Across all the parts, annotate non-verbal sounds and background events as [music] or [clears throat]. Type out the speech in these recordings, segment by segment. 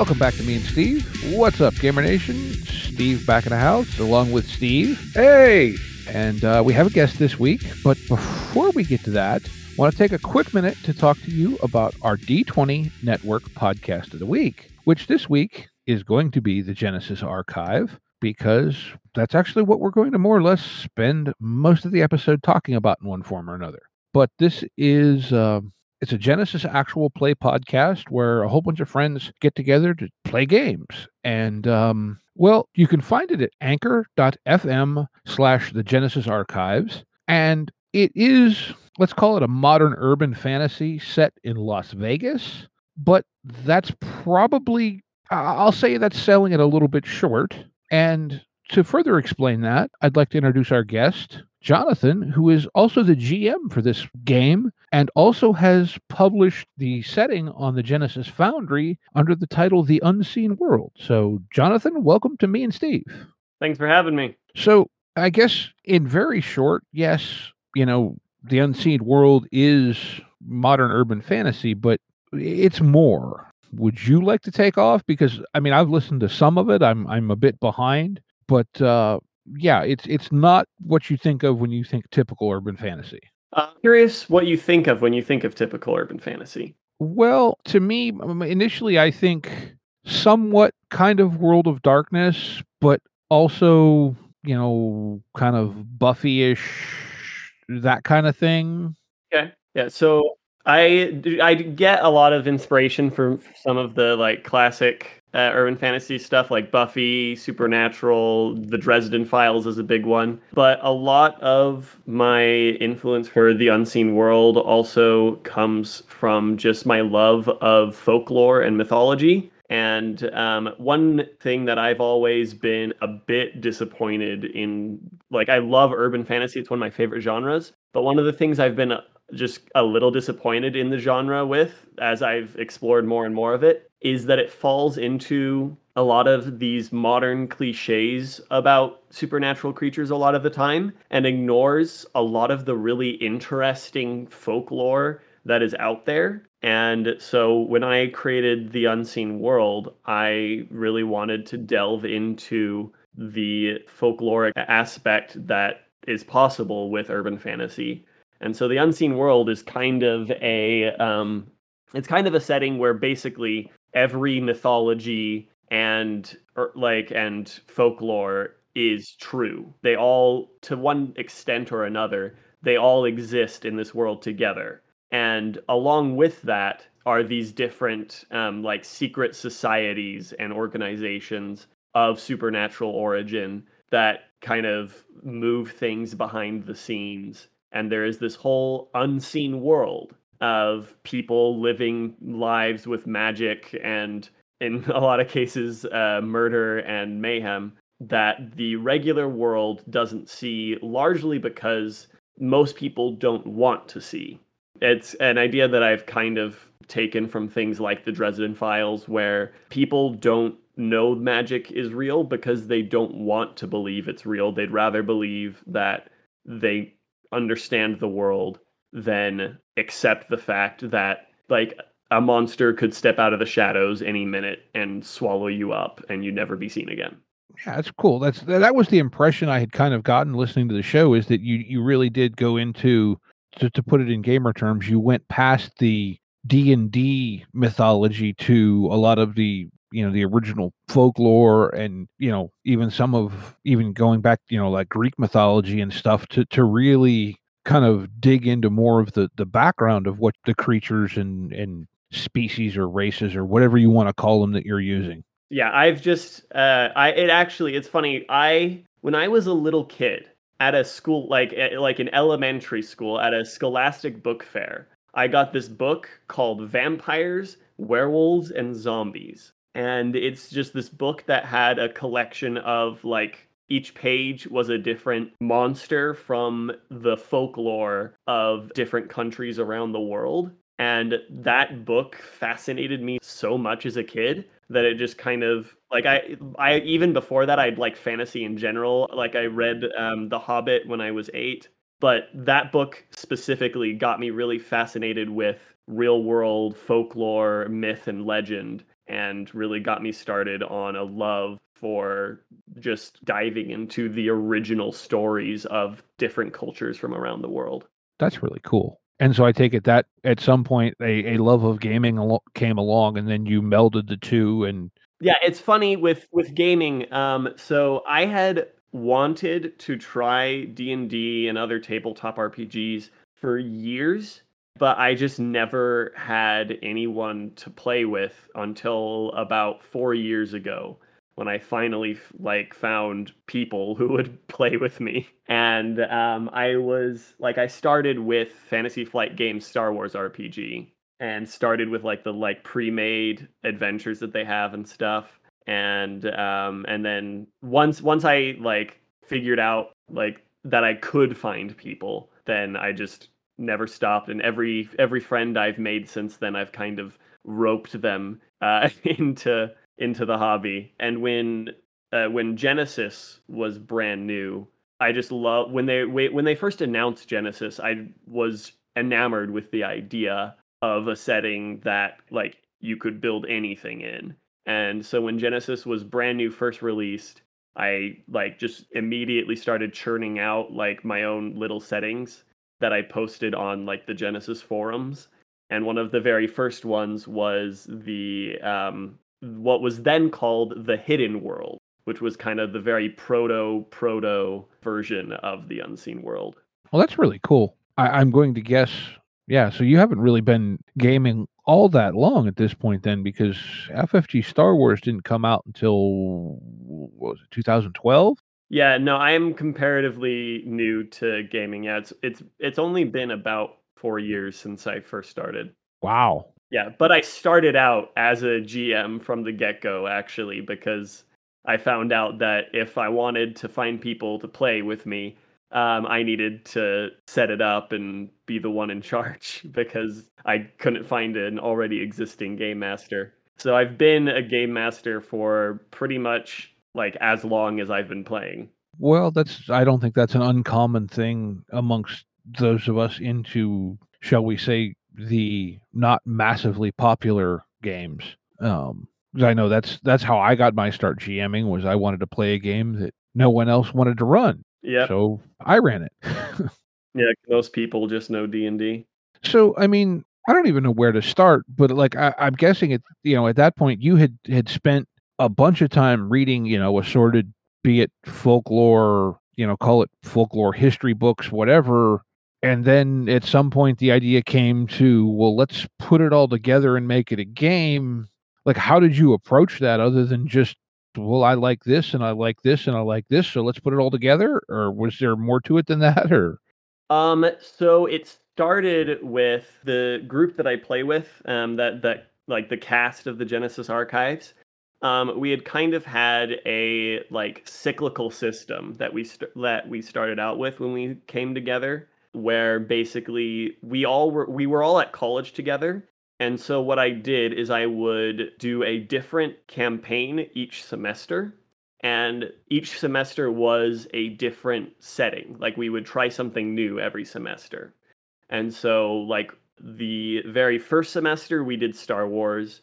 Welcome back to Me and Steve. What's up, Gamer Nation? Steve back in the house, along with Steve. Hey! And uh, we have a guest this week, but before we get to that, I want to take a quick minute to talk to you about our D20 Network podcast of the week, which this week is going to be the Genesys Archive, because that's actually what we're going to more or less spend most of the episode talking about in one form or another. But this is. um it's a Genesys actual play podcast where a whole bunch of friends get together to play games. And, um, well, you can find it at anchor.fm slash the Genesys Archives. And it is, let's call it a modern urban fantasy set in Las Vegas. But that's probably, I'll say that's selling it a little bit short. And to further explain that, I'd like to introduce our guest, Jonathan, who is also the GM for this game and also has published the setting on the Genesys Foundry under the title The Unseen World. So, Jonathan, welcome to me and Steve. Thanks for having me. So, I guess in very short, yes, you know, The Unseen World is modern urban fantasy, but it's more. Would you like to take off? Because I mean, I've listened to some of it. I'm I'm a bit behind, but uh, yeah, it's it's not what you think of when you think typical urban fantasy. Uh, curious what you think of when you think of typical urban fantasy. Well, to me, initially, I think somewhat kind of World of Darkness, but also, you know, kind of Buffy ish, that kind of thing. Okay. Yeah. So I I get a lot of inspiration from some of the like classic uh, urban fantasy stuff, like Buffy, Supernatural, The Dresden Files is a big one. But a lot of my influence for the Unseen World also comes from just my love of folklore and mythology. And um, one thing that I've always been a bit disappointed in, like, I love urban fantasy, it's one of my favorite genres. But one of the things I've been uh, just a little disappointed in the genre with, as I've explored more and more of it, is that it falls into a lot of these modern cliches about supernatural creatures a lot of the time and ignores a lot of the really interesting folklore that is out there. And so when I created The Unseen World, I really wanted to delve into the folkloric aspect that is possible with urban fantasy. And so The Unseen World is kind of a um, it's kind of a setting where basically every mythology and or, like and folklore is true. They all to one extent or another, they all exist in this world together. And along with that are these different um, like secret societies and organizations of supernatural origin that kind of move things behind the scenes. And there is this whole unseen world of people living lives with magic and, in [laughs] a lot of cases, uh, murder and mayhem that the regular world doesn't see, largely because most people don't want to see. It's an idea that I've kind of taken from things like the Dresden Files, where people don't know magic is real because they don't want to believe it's real. They'd rather believe that they understand the world than accept the fact that, like, a monster could step out of the shadows any minute and swallow you up and you'd never be seen again. Yeah, that's cool. That's that was the impression I had kind of gotten listening to the show is that you you really did go into to, to put it in gamer terms, you went past the D and D mythology to a lot of the you know the original folklore and you know even some of even going back you know like Greek mythology and stuff to to really kind of dig into more of the the background of what the creatures and and species or races or whatever you want to call them that you're using. Yeah, I've just uh I it actually it's funny. I when I was a little kid, at a school like eh, like an elementary school at a scholastic book fair. I got this book called Vampires, Werewolves and Zombies. And it's just this book that had a collection of like each page was a different monster from the folklore of different countries around the world. And that book fascinated me so much as a kid that it just kind of like I I even before that I'd like fantasy in general. Like I read um, The Hobbit when I was eight, but that book specifically got me really fascinated with real world folklore, myth, and legend, and really got me started on a love for just diving into the original stories of different cultures from around the world. That's really cool. And so I take it that at some point a, a love of gaming al- came along, and then you melded the two. And yeah, it's funny with with gaming. Um, so I had wanted to try D and D and other tabletop RPGs for years, but I just never had anyone to play with until about four years ago when I finally like found people who would [laughs] play with me. And um, I was like, I started with Fantasy Flight Games Star Wars RPG, and started with like the like pre-made adventures that they have and stuff. And um, and then once once I like figured out like that I could find people, then I just never stopped. And every every friend I've made since then, I've kind of roped them uh, [laughs] into into the hobby. And when uh, when Genesys was brand new, I just love when they when they first announced Genesys, I was enamored with the idea of a setting that like you could build anything in. And so when Genesys was brand new first released, I like just immediately started churning out like my own little settings that I posted on like the Genesys forums. And one of the very first ones was the um, what was then called the hidden world, which was kind of the very proto proto version of the unseen world. Well, that's really cool. I, I'm going to guess, yeah. So you haven't really been gaming all that long at this point, then, because FFG Star Wars didn't come out until what was it 2012? Yeah, no, I am comparatively new to gaming. Yeah, it's it's it's only been about four years since I first started. Wow. Yeah, but I started out as a GM from the get go, actually, because I found out that if I wanted to find people to play with me, um, I needed to set it up and be the one in charge [laughs] because I couldn't find an already existing game master. So I've been a game master for pretty much like as long as I've been playing. Well, that's I don't think that's an uncommon thing amongst those of us into, shall we say, the not massively popular games. Um, I know that's that's how I got my start GMing was I wanted to play a game that no one else wanted to run, Yeah, so I ran it. [laughs] yeah. Most people just know D and D. so I mean, I don't even know where to start, but like I, I'm guessing it. You know, at that point, you had had spent a bunch of time reading, you know, assorted, be it folklore, you know, call it folklore history books, whatever. And then at some point, the idea came to, well, let's put it all together and make it a game. Like, how did you approach that other than just, well, I like this and I like this and I like this, so let's put it all together? Or was there more to it than that? Or Um, so it started with the group that I play with, um, that that like the cast of the Genesys Archives. Um, we had kind of had a like cyclical system that we st- that we started out with when we came together, where basically we all were we were all at college together. And so what I did is I would do a different campaign each semester. And each semester was a different setting. Like we would try something new every semester. And so like the very first semester we did star wars.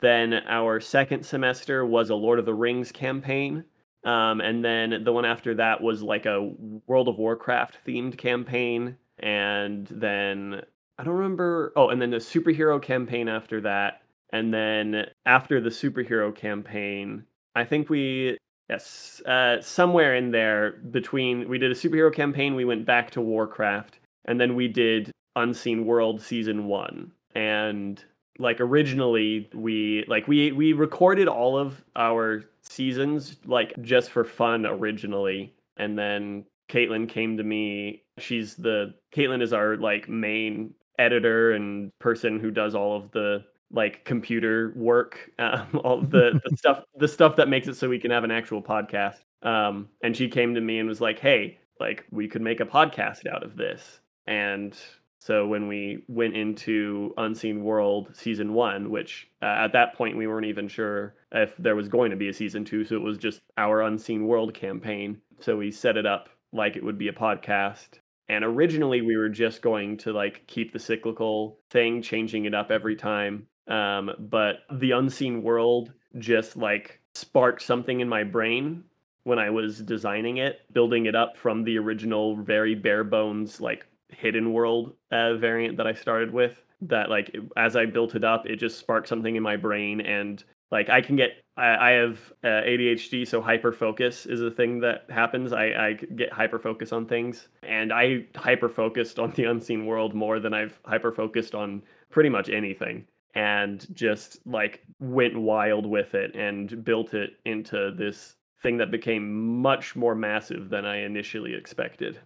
Then our second semester was a lord of the rings campaign um, and then the one after that was like a world of warcraft themed campaign and then i don't remember oh and then the superhero campaign after that and then after the superhero campaign i think we Yes, uh, somewhere in there between we did a superhero campaign, we went back to Warcraft, and then we did Unseen World season one. And like originally, we like we we recorded all of our seasons like just for fun originally, and then Caitlin came to me. She's the Caitlin is our like main editor and person who does all of the like computer work, um, [laughs] all the, the [laughs] stuff, the stuff that makes it so we can have an actual podcast. Um, and she came to me and was like, "Hey, like we could make a podcast out of this." And so when we went into Unseen World season one, which uh, at that point we weren't even sure if there was going to be a season two, so it was just our Unseen World campaign. So we set it up like it would be a podcast. And originally we were just going to like keep the cyclical thing, changing it up every time. Um, but the Unseen World just like sparked something in my brain when I was designing it, building it up from the original very bare bones like hidden world uh, variant that I started with. That like as I built it up, it just sparked something in my brain, and like I can get I, I have uh, ADHD, so hyper focus is a thing that happens. I, I get hyper focus on things, and I hyper focused on the unseen world more than I've hyper focused on pretty much anything and just like went wild with it and built it into this thing that became much more massive than I initially expected.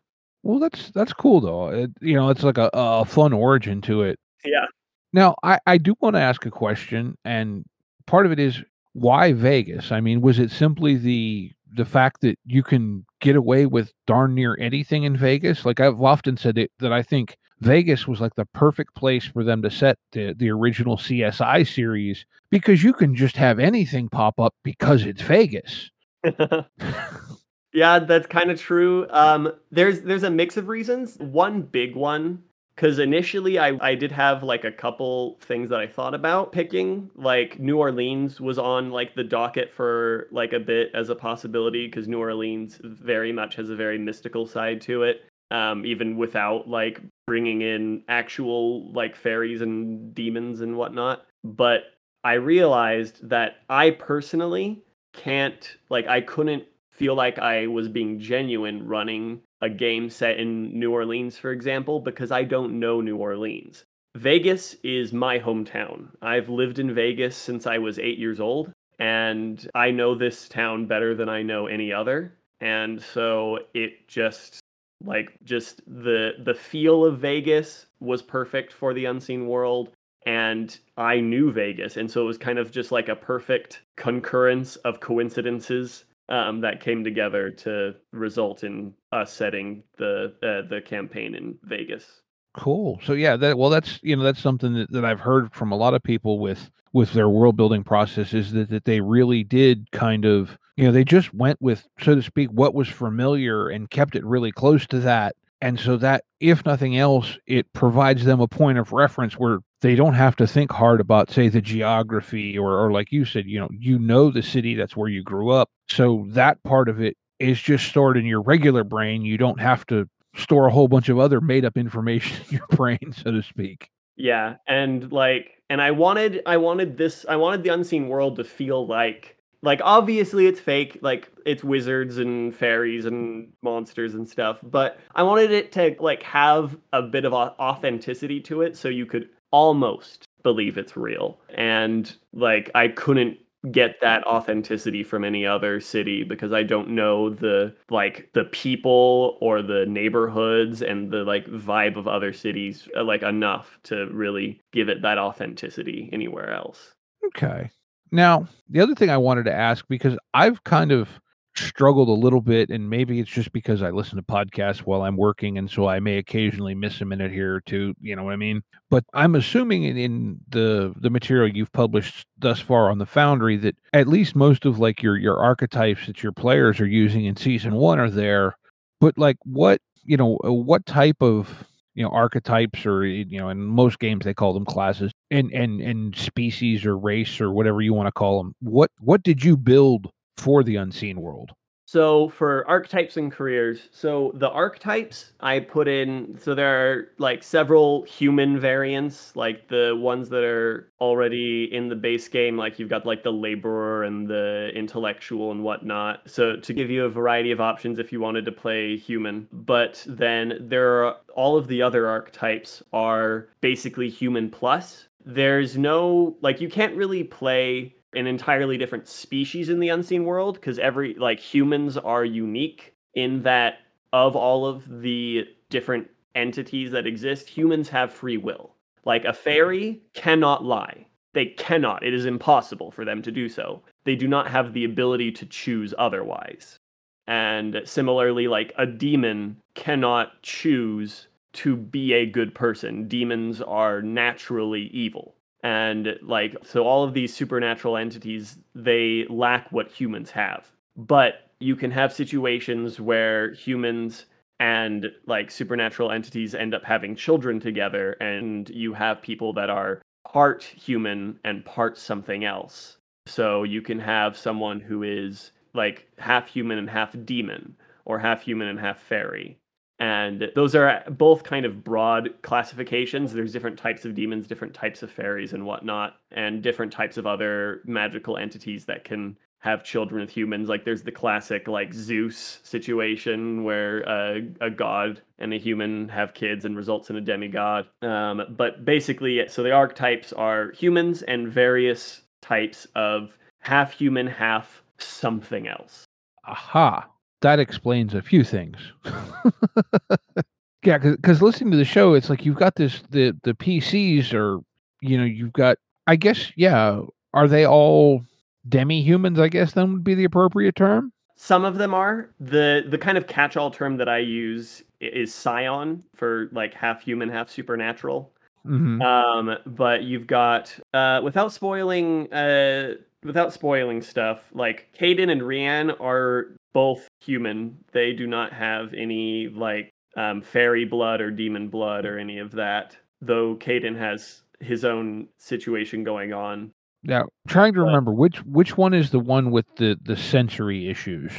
Well, that's that's cool though. It, you know, it's like a, a fun origin to it. Yeah. Now, I I do want to ask a question, and part of it is why Vegas? I mean, was it simply the the fact that you can get away with darn near anything in Vegas? Like I've often said it, that I think Vegas was like the perfect place for them to set the the original CSI series because you can just have anything pop up because it's Vegas. [laughs] [laughs] Yeah, that's kind of true. Um, there's there's a mix of reasons. One big one, because initially I I did have like a couple things that I thought about picking. Like New Orleans was on like the docket for like a bit as a possibility because New Orleans very much has a very mystical side to it. Um, even without like bringing in actual like fairies and demons and whatnot. But I realized that I personally can't like I couldn't feel like I was being genuine running a game set in New Orleans, for example, because I don't know New Orleans. Vegas is my hometown. I've lived in Vegas since I was eight years old, and I know this town better than I know any other. And so it just like just the the feel of Vegas was perfect for the unseen world and I knew Vegas and so it was kind of just like a perfect concurrence of coincidences um, that came together to result in us setting the uh, the campaign in Vegas. Cool. So yeah, that well, that's you know that's something that, that I've heard from a lot of people with with their world building process is that that they really did kind of you know they just went with so to speak what was familiar and kept it really close to that and so that if nothing else it provides them a point of reference where they don't have to think hard about say the geography or or like you said you know you know the city that's where you grew up. So that part of it is just stored in your regular brain. You don't have to store a whole bunch of other made up [laughs] information in your brain so to speak. Yeah and like and i wanted i wanted this i wanted the unseen world to feel like like obviously it's fake like it's wizards and fairies and monsters and stuff but i wanted it to like have a bit of authenticity to it so you could almost believe it's real. And like I couldn't get that authenticity from any other city because I don't know the like the people or the neighborhoods and the like vibe of other cities uh, like enough to really give it that authenticity anywhere else. Okay. Now, the other thing I wanted to ask because I've kind of struggled a little bit and maybe it's just because I listen to podcasts while I'm working and so I may occasionally miss a minute here or two, you know what I mean? But I'm assuming in, in the the material you've published thus far on the Foundry that at least most of like your your archetypes that your players are using in season 1 are there. But like what, you know, uh, what type of you know archetypes or you know in most games they call them classes and and and species or race or whatever you want to call them what what did you build for the unseen world? So for archetypes and careers, so the archetypes I put in so there are like several human variants, like the ones that are already in the base game, like you've got like the laborer and the intellectual and whatnot. So to give you a variety of options if you wanted to play human. But then there are all of the other archetypes are basically human plus. There's no like you can't really play an entirely different species in the unseen world because every like humans are unique in that of all of the different entities that exist, humans have free will. Like a fairy cannot lie. They cannot. It is impossible for them to do so. They do not have the ability to choose otherwise. And similarly, like a demon cannot choose to be a good person. Demons are naturally evil. And like, so all of these supernatural entities, they lack what humans have. But you can have situations where humans and like supernatural entities end up having children together, and you have people that are part human and part something else. So you can have someone who is like half human and half demon, or half human and half fairy. And those are both kind of broad classifications. There's different types of demons, different types of fairies, and whatnot, and different types of other magical entities that can have children with humans. Like there's the classic like Zeus situation where uh, a god and a human have kids and results in a demigod. Um, but basically, so the archetypes are humans and various types of half human, half something else. Aha. That explains a few things. [laughs] yeah, because listening to the show, it's like you've got this the the PCs or you know you've got I guess yeah are they all demi humans, I guess, then would be the appropriate term. Some of them are. The the kind of catch-all term that I use is scion for like half human, half supernatural. Mm-hmm. Um, but you've got uh, without spoiling uh, without spoiling stuff, like Caden and Rian are both human. They do not have any like um, fairy blood or demon blood or any of that. Though Caden has his own situation going on. Now, trying to remember which which one is the one with the the sensory issues.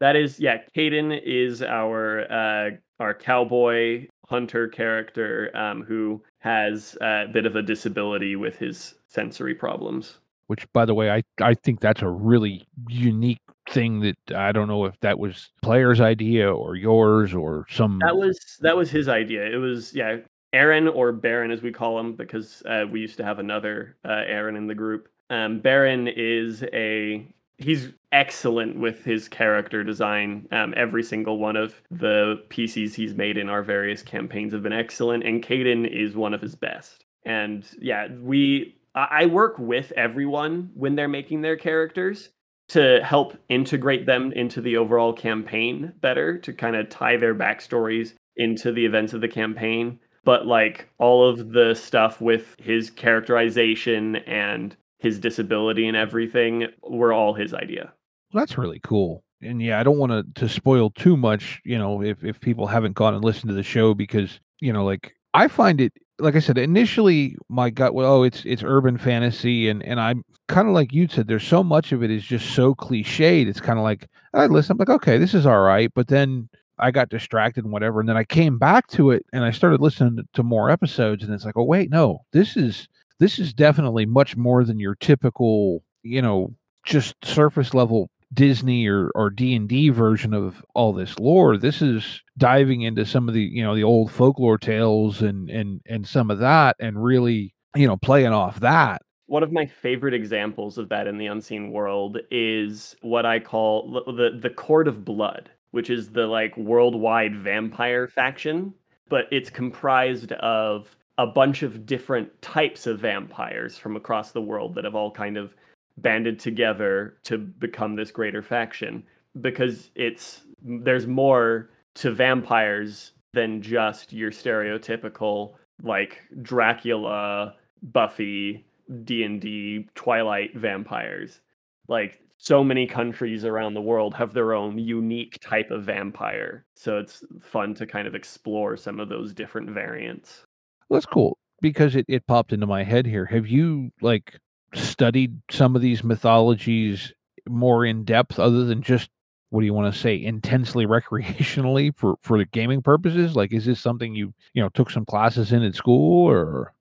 That is, yeah. Caden is our uh, our cowboy hunter character um, who has a bit of a disability with his sensory problems. Which, by the way, I I think that's a really unique thing that I don't know if that was player's idea or yours or some. That was that was his idea. It was yeah. Aaron or Baron, as we call him, because uh, we used to have another uh, Aaron in the group. Um, Baron is a he's excellent with his character design. Um, every single one of the PCs he's made in our various campaigns have been excellent, and Caden is one of his best. And yeah, we I work with everyone when they're making their characters to help integrate them into the overall campaign better, to kind of tie their backstories into the events of the campaign but like all of the stuff with his characterization and his disability and everything were all his idea. That's really cool. And yeah, I don't want to to spoil too much, you know, if if people haven't gone and listened to the show because, you know, like I find it like I said, initially my gut well, oh, it's it's urban fantasy and and I'm kind of like you said, there's so much of it is just so cliched. It's kind of like I listen, I'm like, okay, this is all right, but then I got distracted and whatever. And then I came back to it and I started listening to more episodes and it's like, oh wait, no, this is this is definitely much more than your typical, you know, just surface level Disney or or D and D version of all this lore. This is diving into some of the you know the old folklore tales and and and some of that, and really you know playing off that. One of my favorite examples of that in the unseen world is what I call the the Court of Blood which is the like worldwide vampire faction, but it's comprised of a bunch of different types of vampires from across the world that have all kind of banded together to become this greater faction because it's there's more to vampires than just your stereotypical like Dracula, Buffy, D&D, Twilight vampires. Like so many countries around the world have their own unique type of vampire. So it's fun to kind of explore some of those different variants. Well, that's cool because it, it popped into my head here. Have you like studied some of these mythologies more in depth other than just what do you want to say intensely [laughs] recreationally for for the gaming purposes like is this something you you know took some classes in at school or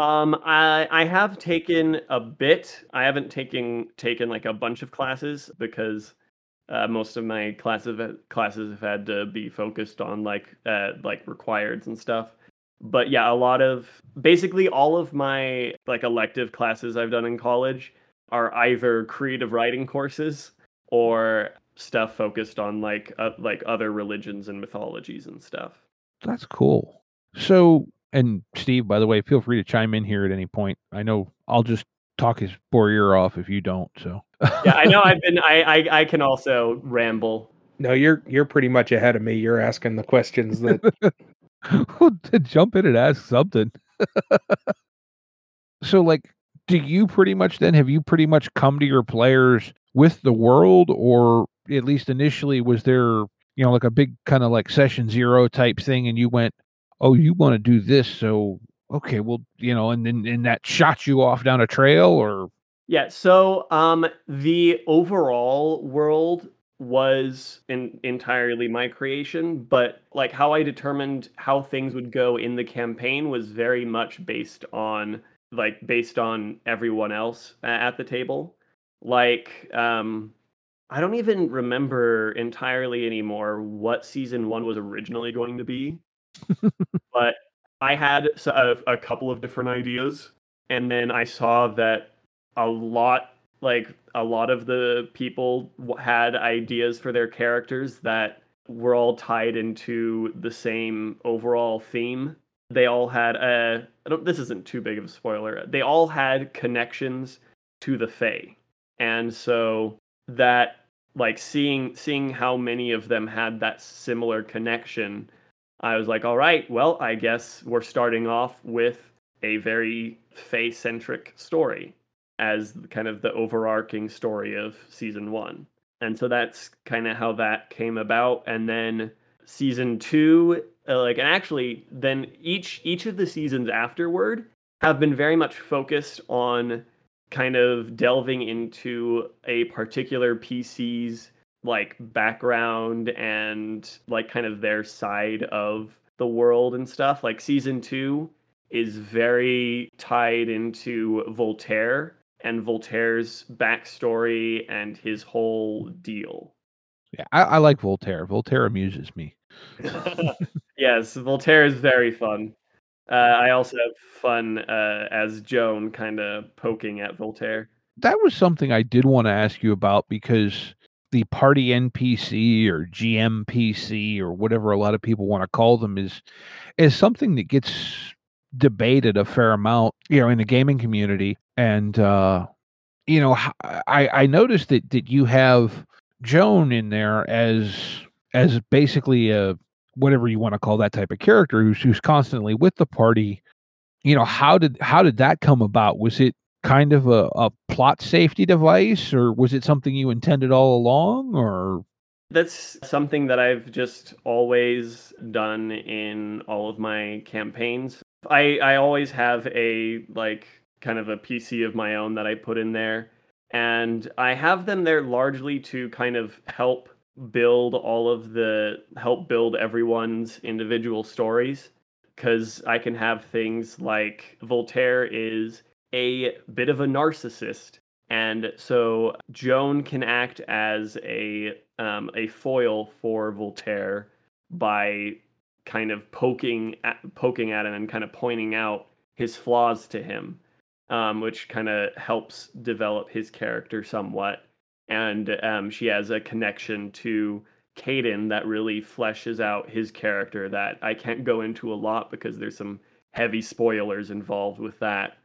um, I I have taken a bit. I haven't taken taken like a bunch of classes because uh, most of my classes classes have had to be focused on like uh, like requireds and stuff. But yeah, a lot of basically all of my like elective classes I've done in college are either creative writing courses or stuff focused on like uh, like other religions and mythologies and stuff. That's cool. So, and Steve, by the way, feel free to chime in here at any point. I know I'll just talk his poor ear off if you don't. So, yeah, I know [laughs] I've been. I, I I can also ramble. No, you're you're pretty much ahead of me. You're asking the questions that [laughs] [laughs] jump in and ask something. [laughs] so, like, do you pretty much then have you pretty much come to your players with the world, or at least initially was there you know like a big kind of like session zero type thing, and you went, oh, you want to do this, so okay, well, you know, and then and that shot you off down a trail, or yeah. So, um, the overall world was in, entirely my creation, but like how I determined how things would go in the campaign was very much based on like based on everyone else at the table. Like um I don't even remember entirely anymore what season 1 was originally going to be. [laughs] but I had a, a couple of different ideas and then I saw that a lot like a lot of the people had ideas for their characters that were all tied into the same overall theme. They all had a this isn't too big of a spoiler. They all had connections to the Fae. And so that like seeing seeing how many of them had that similar connection, I was like, all right, well, I guess we're starting off with a very Fae centric story as kind of the overarching story of season one. And so that's kind of how that came about. And then season two, uh, like, and actually, then each each of the seasons afterward have been very much focused on kind of delving into a particular PC's like background and like kind of their side of the world and stuff. Like season two is very tied into Voltaire and Voltaire's backstory and his whole deal. Yeah, I, I like Voltaire. Voltaire amuses me. [laughs] yes, Voltaire is very fun. Uh, I also have fun uh, as Joan, kind of poking at Voltaire. That was something I did want to ask you about because the party NPC or GMPC or whatever a lot of people want to call them is is something that gets debated a fair amount, you know, in the gaming community. And uh, you know, I I noticed that that you have Joan in there as as basically a whatever you want to call that type of character who's who's constantly with the party. You know, how did how did that come about? Was it kind of a, a plot safety device or was it something you intended all along or that's something that I've just always done in all of my campaigns. I I always have a like kind of a PC of my own that I put in there. And I have them there largely to kind of help build all of the help build everyone's individual stories. Cuz I can have things like Voltaire is a bit of a narcissist. And so Joan can act as a um, a foil for Voltaire by kind of poking at, poking at him and kind of pointing out his flaws to him, um, which kind of helps develop his character somewhat. And um, she has a connection to Caden that really fleshes out his character that I can't go into a lot because there's some heavy spoilers involved with that.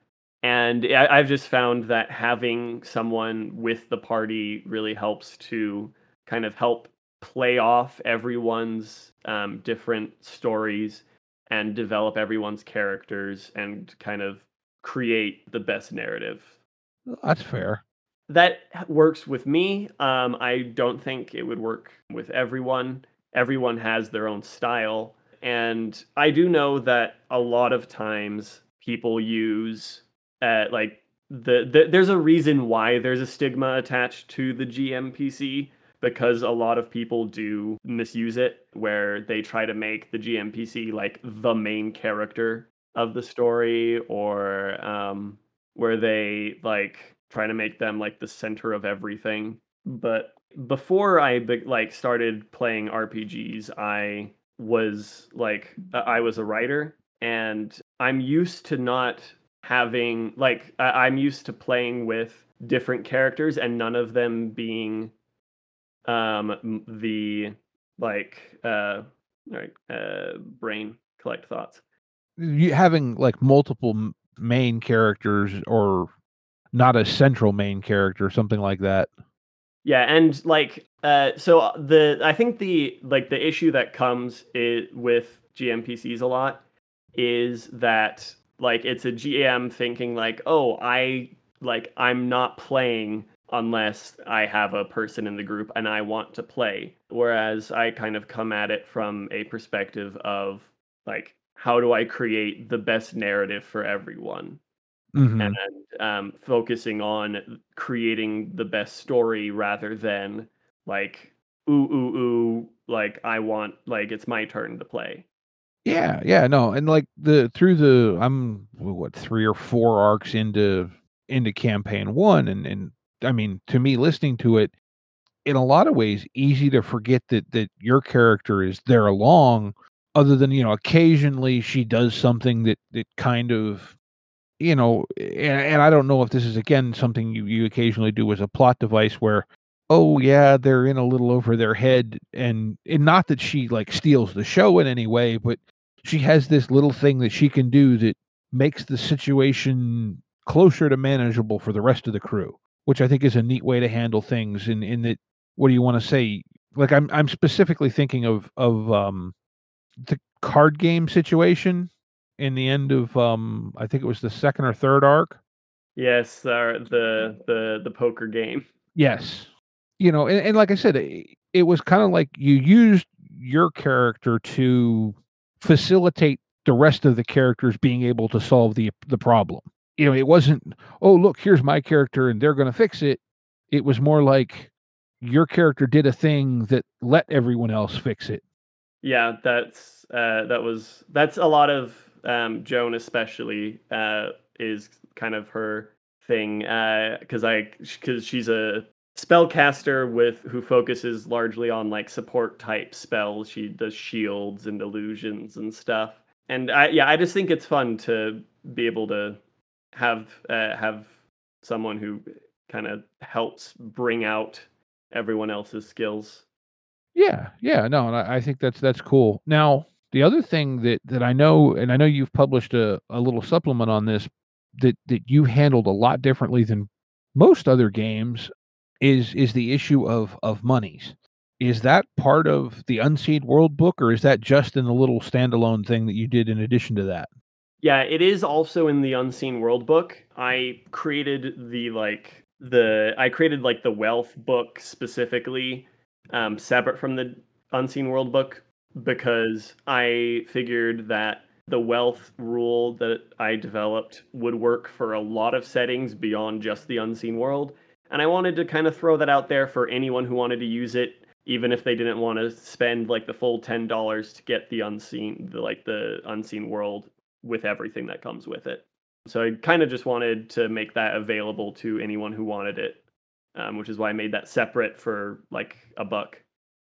And I, I've just found that having someone with the party really helps to kind of help play off everyone's um, different stories and develop everyone's characters and kind of create the best narrative. That's fair. That works with me. Um, I don't think it would work with everyone. Everyone has their own style. And I do know that a lot of times people use uh, like the, the there's a reason why there's a stigma attached to the GMPC because a lot of people do misuse it where they try to make the GMPC like the main character of the story or um, where they like try to make them like the center of everything. But before I like started playing RPGs, I was like I was a writer and I'm used to not having like I'm used to playing with different characters and none of them being um, the like uh, all right, uh, brain collect thoughts. You having like multiple main characters or not a central main character, something like that. Yeah, and like uh, so uh, the I think the like the issue that comes it, with GMPCs a lot is that like it's a GM thinking like, oh, I like I'm not playing unless I have a person in the group and I want to play. Whereas I kind of come at it from a perspective of like, how do I create the best narrative for everyone? Mm-hmm. And um, focusing on creating the best story rather than like, ooh, ooh, ooh, like I want, like it's my turn to play. Yeah, yeah, no, and like the through the I'm what three or four arcs into into campaign one, and and I mean to me listening to it, in a lot of ways, easy to forget that that your character is there along, other than you know occasionally she does something that that kind of you know, and, and I don't know if this is again something you you occasionally do as a plot device where oh yeah they're in a little over their head and and not that she like steals the show in any way but she has this little thing that she can do that makes the situation closer to manageable for the rest of the crew, which I think is a neat way to handle things. In in that, what do you want to say? Like I'm I'm specifically thinking of of um the card game situation in the end of um I think it was the second or third arc. Yes, uh, the the the poker game. Yes, you know, and, and like I said, it, it was kind of like you used your character to facilitate the rest of the characters being able to solve the the problem. You know, it wasn't, oh look, here's my character and they're going to fix it. It was more like your character did a thing that let everyone else fix it. Yeah, that's uh, that was that's a lot of um, Joan especially uh, is kind of her thing because uh, I because she's a spellcaster with who focuses largely on like support type spells. She does shields and illusions and stuff. And I yeah, I just think it's fun to be able to have uh, have someone who kind of helps bring out everyone else's skills. Yeah, yeah, no, and I, I think that's that's cool. Now, the other thing that that I know, and I know you've published a, a little supplement on this, that that you handled a lot differently than most other games is is the issue of of monies. Is that part of the Unseen World book, or is that just in the little standalone thing that you did in addition to that? Yeah, it is also in the Unseen World book. I created the like the I created like the wealth book specifically um, separate from the Unseen World book because I figured that the wealth rule that I developed would work for a lot of settings beyond just the Unseen World. And I wanted to kind of throw that out there for anyone who wanted to use it, even if they didn't want to spend like the full ten dollars to get the unseen, the like the unseen world with everything that comes with it. So I kind of just wanted to make that available to anyone who wanted it, um, which is why I made that separate for like a buck.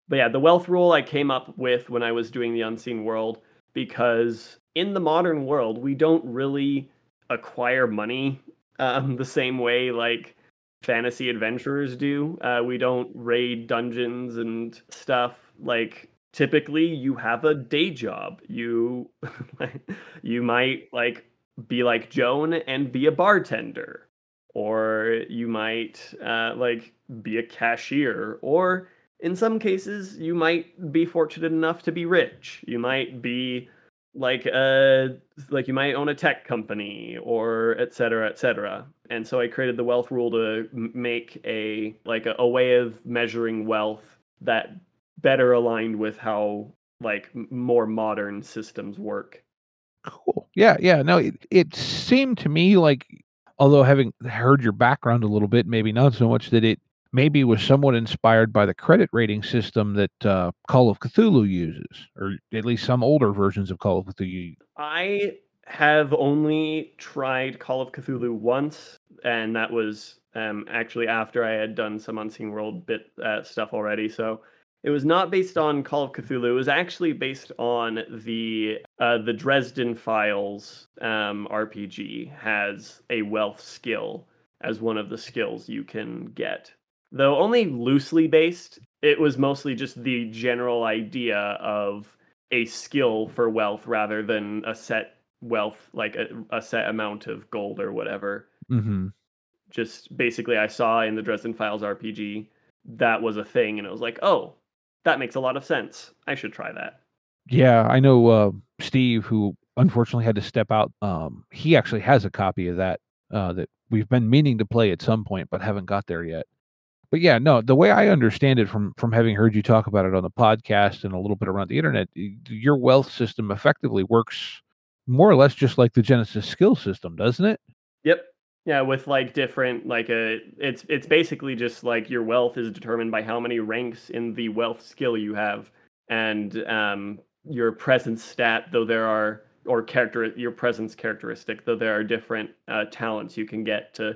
But yeah, the wealth rule I came up with when I was doing the unseen world because in the modern world we don't really acquire money um, [laughs] the same way like fantasy adventurers do. Uh, we don't raid dungeons and stuff. Like typically, you have a day job. You [laughs] you might like be like Joan and be a bartender, or you might uh, like be a cashier, or in some cases, you might be fortunate enough to be rich. You might be like uh like you might own a tech company or et cetera et cetera. And so i created the wealth rule to make a like a, a way of measuring wealth that better aligned with how like more modern systems work. Cool. Yeah yeah no it, it seemed to me like although having heard your background a little bit maybe not so much that it maybe was somewhat inspired by the credit rating system that uh, Call of Cthulhu uses, or at least some older versions of Call of Cthulhu. I have only tried Call of Cthulhu once, and that was um, actually after I had done some Unseen World bit uh, stuff already. So it was not based on Call of Cthulhu. It was actually based on the uh, the Dresden Files um, RPG has a wealth skill as one of the skills you can get though only loosely based. it was mostly just the general idea of a skill for wealth rather than a set wealth, like a, a set amount of gold or whatever. Mm-hmm. Just basically, I saw in the Dresden Files RPG that was a thing, and it was like, oh, that makes a lot of sense. I should try that. Yeah, I know uh, Steve, who unfortunately had to step out. Um, he actually has a copy of that uh, that we've been meaning to play at some point, but haven't got there yet. But yeah, no, the way I understand it from from having heard you talk about it on the podcast and a little bit around the internet, your wealth system effectively works more or less just like the Genesys skill system, doesn't it? Yep. Yeah, with like different like a it's it's basically just like your wealth is determined by how many ranks in the wealth skill you have. And um your presence stat though there are or character your presence characteristic though there are different uh, talents you can get to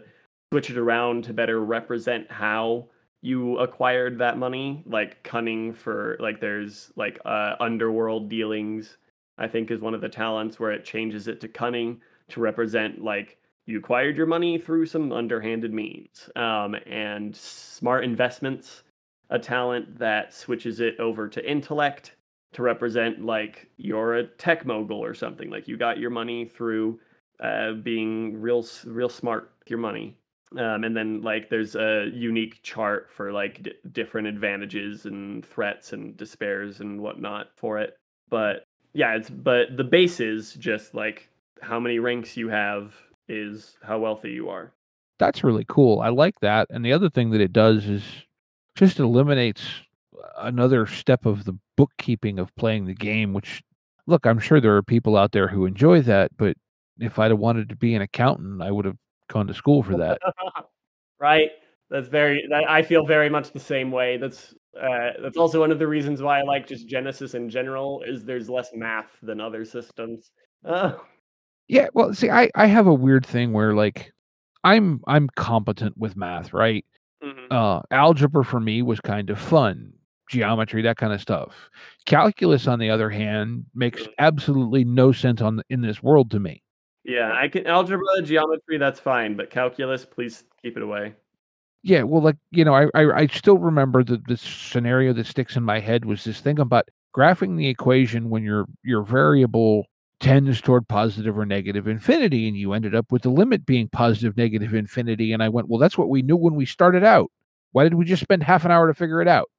switch it around to better represent how you acquired that money. Like cunning for like there's like uh, underworld dealings i think is one of the talents where it changes it to cunning to represent like you acquired your money through some underhanded means um, and smart investments a talent that switches it over to intellect to represent like you're a tech mogul or something like you got your money through uh, being real real smart with your money. Um, and then like there's a unique chart for like d- different advantages and threats and despairs and whatnot for it. But yeah it's but the base is just like how many ranks you have is how wealthy you are That's really cool. I like that. And the other thing that it does is just eliminates another step of the bookkeeping of playing the game, which look, I'm sure there are people out there who enjoy that, but if I'd have wanted to be an accountant, I would have gone to school for that. [laughs] right that's very that, i feel very much the same way that's uh, that's also one of the reasons why i like just genesys in general is there's less math than other systems uh, [laughs] Yeah, well, see, I I have a weird thing where like I'm I'm competent with math, right? mhm. Uh algebra for me was kind of fun. Geometry, that kind of stuff. Calculus on the other hand makes Mhm. absolutely no sense on in this world to me. yeah i can algebra geometry that's fine but calculus please keep it away Yeah, well like, you know, I I, I still remember the the scenario that sticks in my head was this thing about graphing the equation when your your variable tends toward positive or negative infinity and you ended up with the limit being positive negative infinity and I went, "Well, that's what we knew when we started out. Why did we just spend half an hour to figure it out?"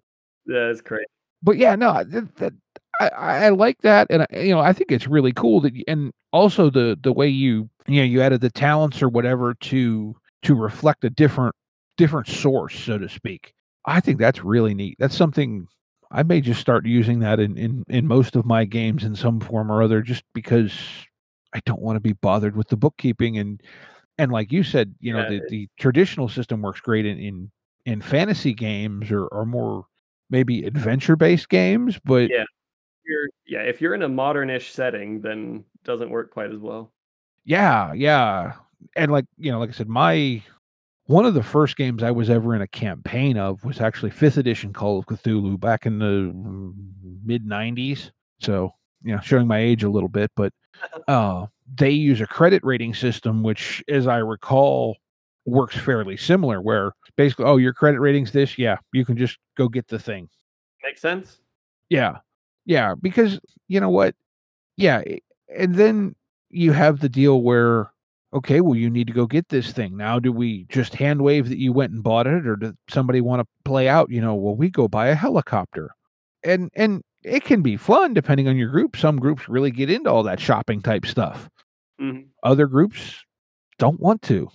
that's great But yeah, no, that, that I, I I like that, and I, you know, I think it's really cool that, you, and also the the way you you know you added the talents or whatever to to reflect a different different source, so to speak. I think that's really neat. That's something I may just start using that in in in most of my games in some form or other, just because I don't want to be bothered with the bookkeeping and and like you said, you know, Yeah, the the traditional system works great in in in fantasy games or or more maybe adventure based games, but Yeah. you're yeah if you're in a modernish setting then it doesn't work quite as well Yeah, yeah. And like, you know, like I said, my one of the first games I was ever in a campaign of was actually 5th edition Call of Cthulhu back in the mid 90s. So, you know, showing my age a little bit, but [laughs] uh they use a credit rating system which as I recall works fairly similar where basically oh your credit rating's this, yeah, you can just go get the thing. makes sense Yeah. Yeah, because you know what? Yeah, and then you have the deal where okay, well you need to go get this thing. Now do we just hand wave that you went and bought it or does somebody want to play out, you know, well we go buy a helicopter. And and it can be fun depending on your group. Some groups really get into all that shopping type stuff. Mhm. Other groups don't want to.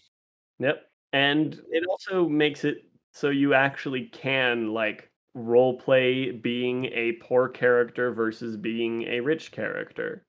Yep. And it also makes it so you actually can like role play being a poor character versus being a rich character.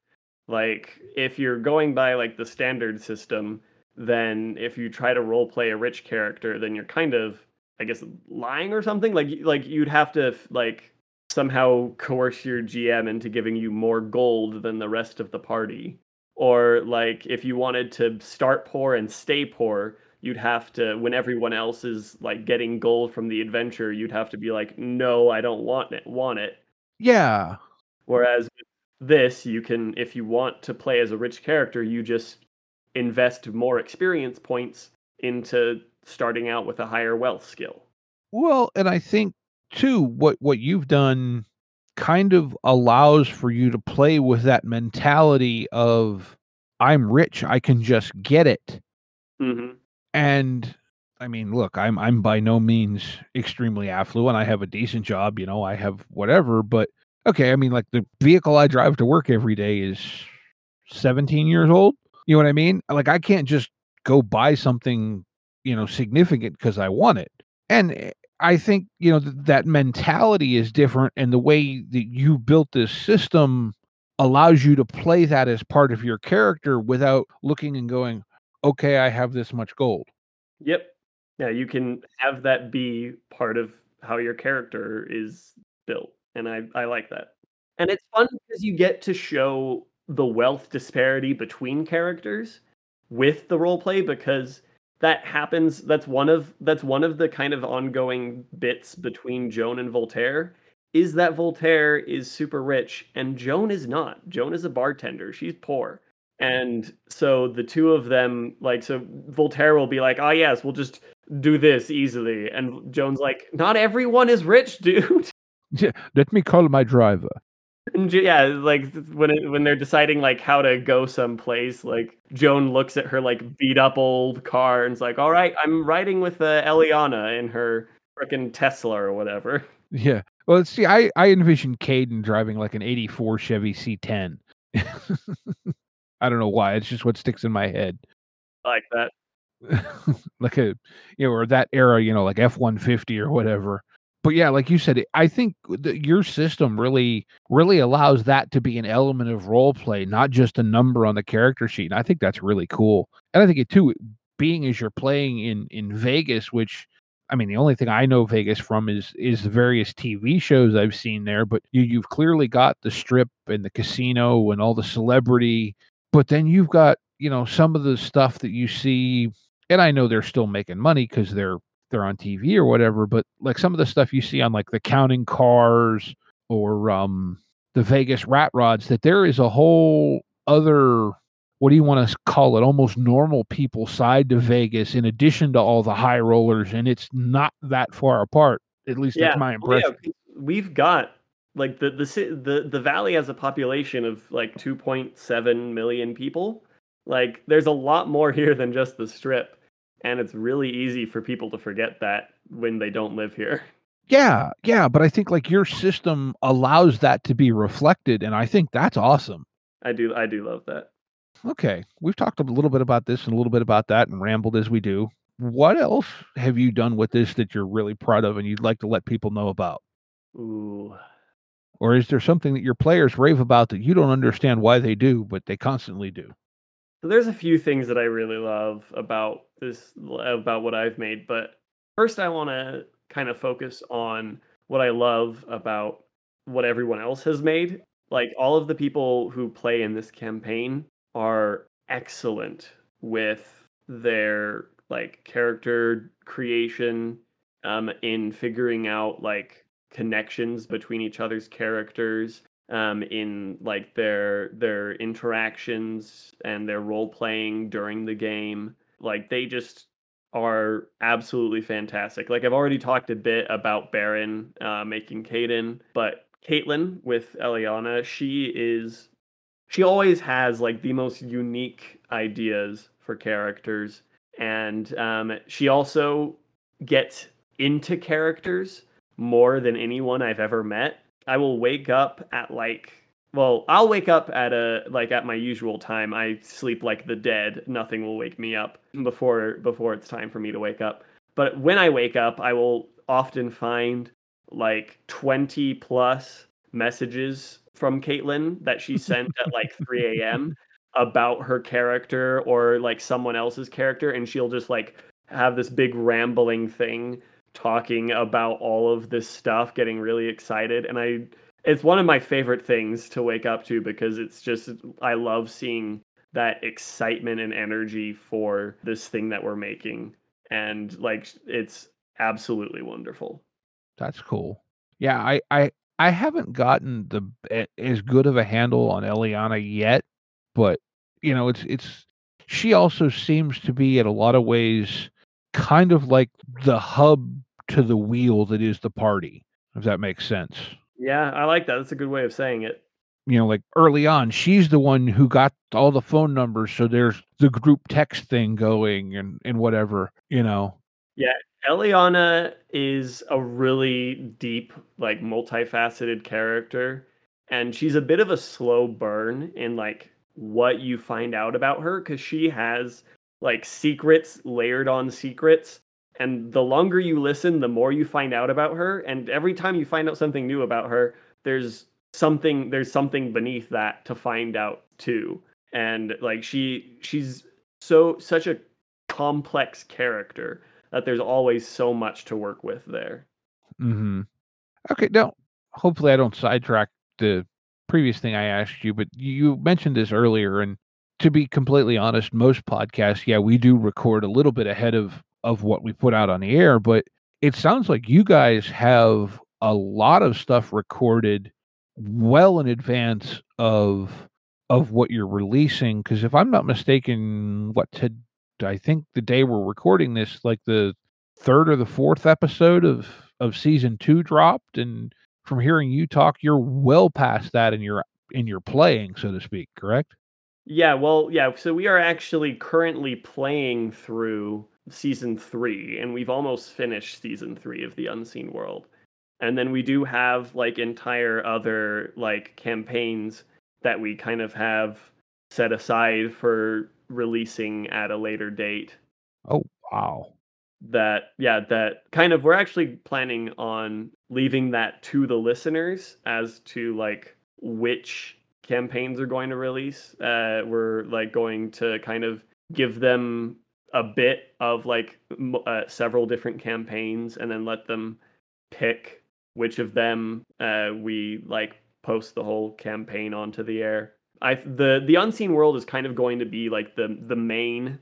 Like if you're going by like the standard system, then if you try to role play a rich character, then you're kind of I guess lying or something. Like like you'd have to like somehow coerce your GM into giving you more gold than the rest of the party. Or like if you wanted to start poor and stay poor, you'd have to when everyone else is like getting gold from the adventure, you'd have to be like, "No, I don't want it. Want it." Yeah. Whereas this, you can if you want to play as a rich character, you just invest more experience points into starting out with a higher wealth skill. Well, and I think too, what what you've done kind of allows for you to play with that mentality of I'm rich, I can just get it. hmm And I mean, look, I'm I'm by no means extremely affluent. I have a decent job, you know, I have whatever, but okay, I mean like the vehicle I drive to work every day is 17 years old. You know what I mean? Like I can't just go buy something, you know, significant because I want it. And eh, I think, you know, th- that mentality is different and the way that you built this system allows you to play that as part of your character without looking and going, okay, I have this much gold. Yep. Yeah, you can have that be part of how your character is built, and I I like that. And it's fun because you get to show the wealth disparity between characters with the role play because that happens that's one of that's one of the kind of ongoing bits between Joan and Voltaire is that Voltaire is super rich and Joan is not. Joan is a bartender. She's poor. And so the two of them like so Voltaire will be like, "Oh yes, we'll just do this easily." And Joan's like, "Not everyone is rich, [laughs] dude." Yeah, let me call my driver. Yeah, like when it, when they're deciding like how to go someplace, like Joan looks at her like beat up old car and's like, "All right, I'm riding with uh, Eliana in her freaking Tesla or whatever." Yeah. Well, see, I I envision Caden driving like an '84 Chevy C10. [laughs] I don't know why. It's just what sticks in my head. Like that. [laughs] like a you know, or that era, you know, like F one fifty or whatever. But yeah, like you said, I think that your system really, really allows that to be an element of role play, not just a number on the character sheet. And I think that's really cool. And I think it too, being as you're playing in in Vegas, which I mean, the only thing I know Vegas from is is the various TV shows I've seen there. But you you've clearly got the strip and the casino and all the celebrity. But then you've got you know some of the stuff that you see, and I know they're still making money because they're they're on TV or whatever. But like some of the stuff you see on like the counting cars or um the Vegas rat rods, that there is a whole other what do you want to call it almost normal people side to vegas in addition to all the high rollers and it's not that far apart at least that's my Well, yeah, we've got like the the the the valley has a population of like 2.7 million people. Like there's a lot more [laughs] here than just the strip, and it's really easy for people to forget that when they don't live here. yeah yeah but i think like your system allows that to be reflected and i think that's awesome I do I do love that. okay we've talked a little bit about this and a little bit about that and rambled as we do what else have you done with this that you're really proud of and you'd like to let people know about Ooh. or is there something that your players rave about that you don't understand why they do but they constantly do there's a few things that I really love about this about what I've made, but first I want to kind of focus on what I love about what everyone else has made. Like all of the people who play in this campaign are excellent with their like character creation um in figuring out like connections between each other's characters um, in like their their interactions and their role playing during the game. Like they just are absolutely fantastic. Like I've already talked a bit about Baron uh, making Caden, but Caitlin with Eliana, she is she always has like the most unique ideas for characters, and um, she also gets into characters more than anyone I've ever met. I will wake up at like well, I'll wake up at a like at my usual time. I sleep like the dead. Nothing will wake me up before before it's time for me to wake up. But when I wake up, I will often find like 20 plus messages from Caitlin that she sent at like [laughs] 3 a.m. about her character or like someone else's character, and she'll just like have this big rambling thing talking about all of this stuff, getting really excited. And I it's one of my favorite things to wake up to because it's just I love seeing that excitement and energy for this thing that we're making and like it's absolutely wonderful. That's cool. Yeah, I I I haven't gotten the as good of a handle on Eliana yet, but you know, it's it's she also seems to be in a lot of ways kind of like the hub to the wheel that is the party. if that makes sense. Yeah, I like that. That's a good way of saying it. You know, like early on, she's the one who got all the phone numbers, so there's the group text thing going and and whatever, you know. Yeah, Eliana is a really deep, like multifaceted character, and she's a bit of a slow burn in like what you find out about her because she has like secrets layered on secrets. And the longer you listen the more you find out about her. And every time you find out something new about her there's something there's something beneath that to find out too. And like she she's so such a complex character that there's always so much to work with there. Mm-hmm. Okay, now hopefully I don't sidetrack the previous thing I asked you, but you mentioned this earlier and to be completely honest, most podcasts, yeah, we do record a little bit ahead of of what we put out on the air, but it sounds like you guys have a lot of stuff recorded well in advance of of what you're releasing because if I'm not mistaken, what to I think the day we're recording this like the third or the fourth episode of of season 2 dropped and from hearing you talk you're well past that in your in your playing so to speak, correct? Yeah well yeah so we are actually currently playing through season three and we've almost finished season three of the unseen world and then we do have like entire other like campaigns that we kind of have set aside for releasing at a later date Oh, wow. that yeah that kind of we're actually planning on leaving that to the listeners as to like which campaigns are going to release uh we're like going to kind of give them a bit of like m- uh, several different campaigns and then let them pick which of them uh we like post the whole campaign onto the air i the the unseen world is kind of going to be like the the main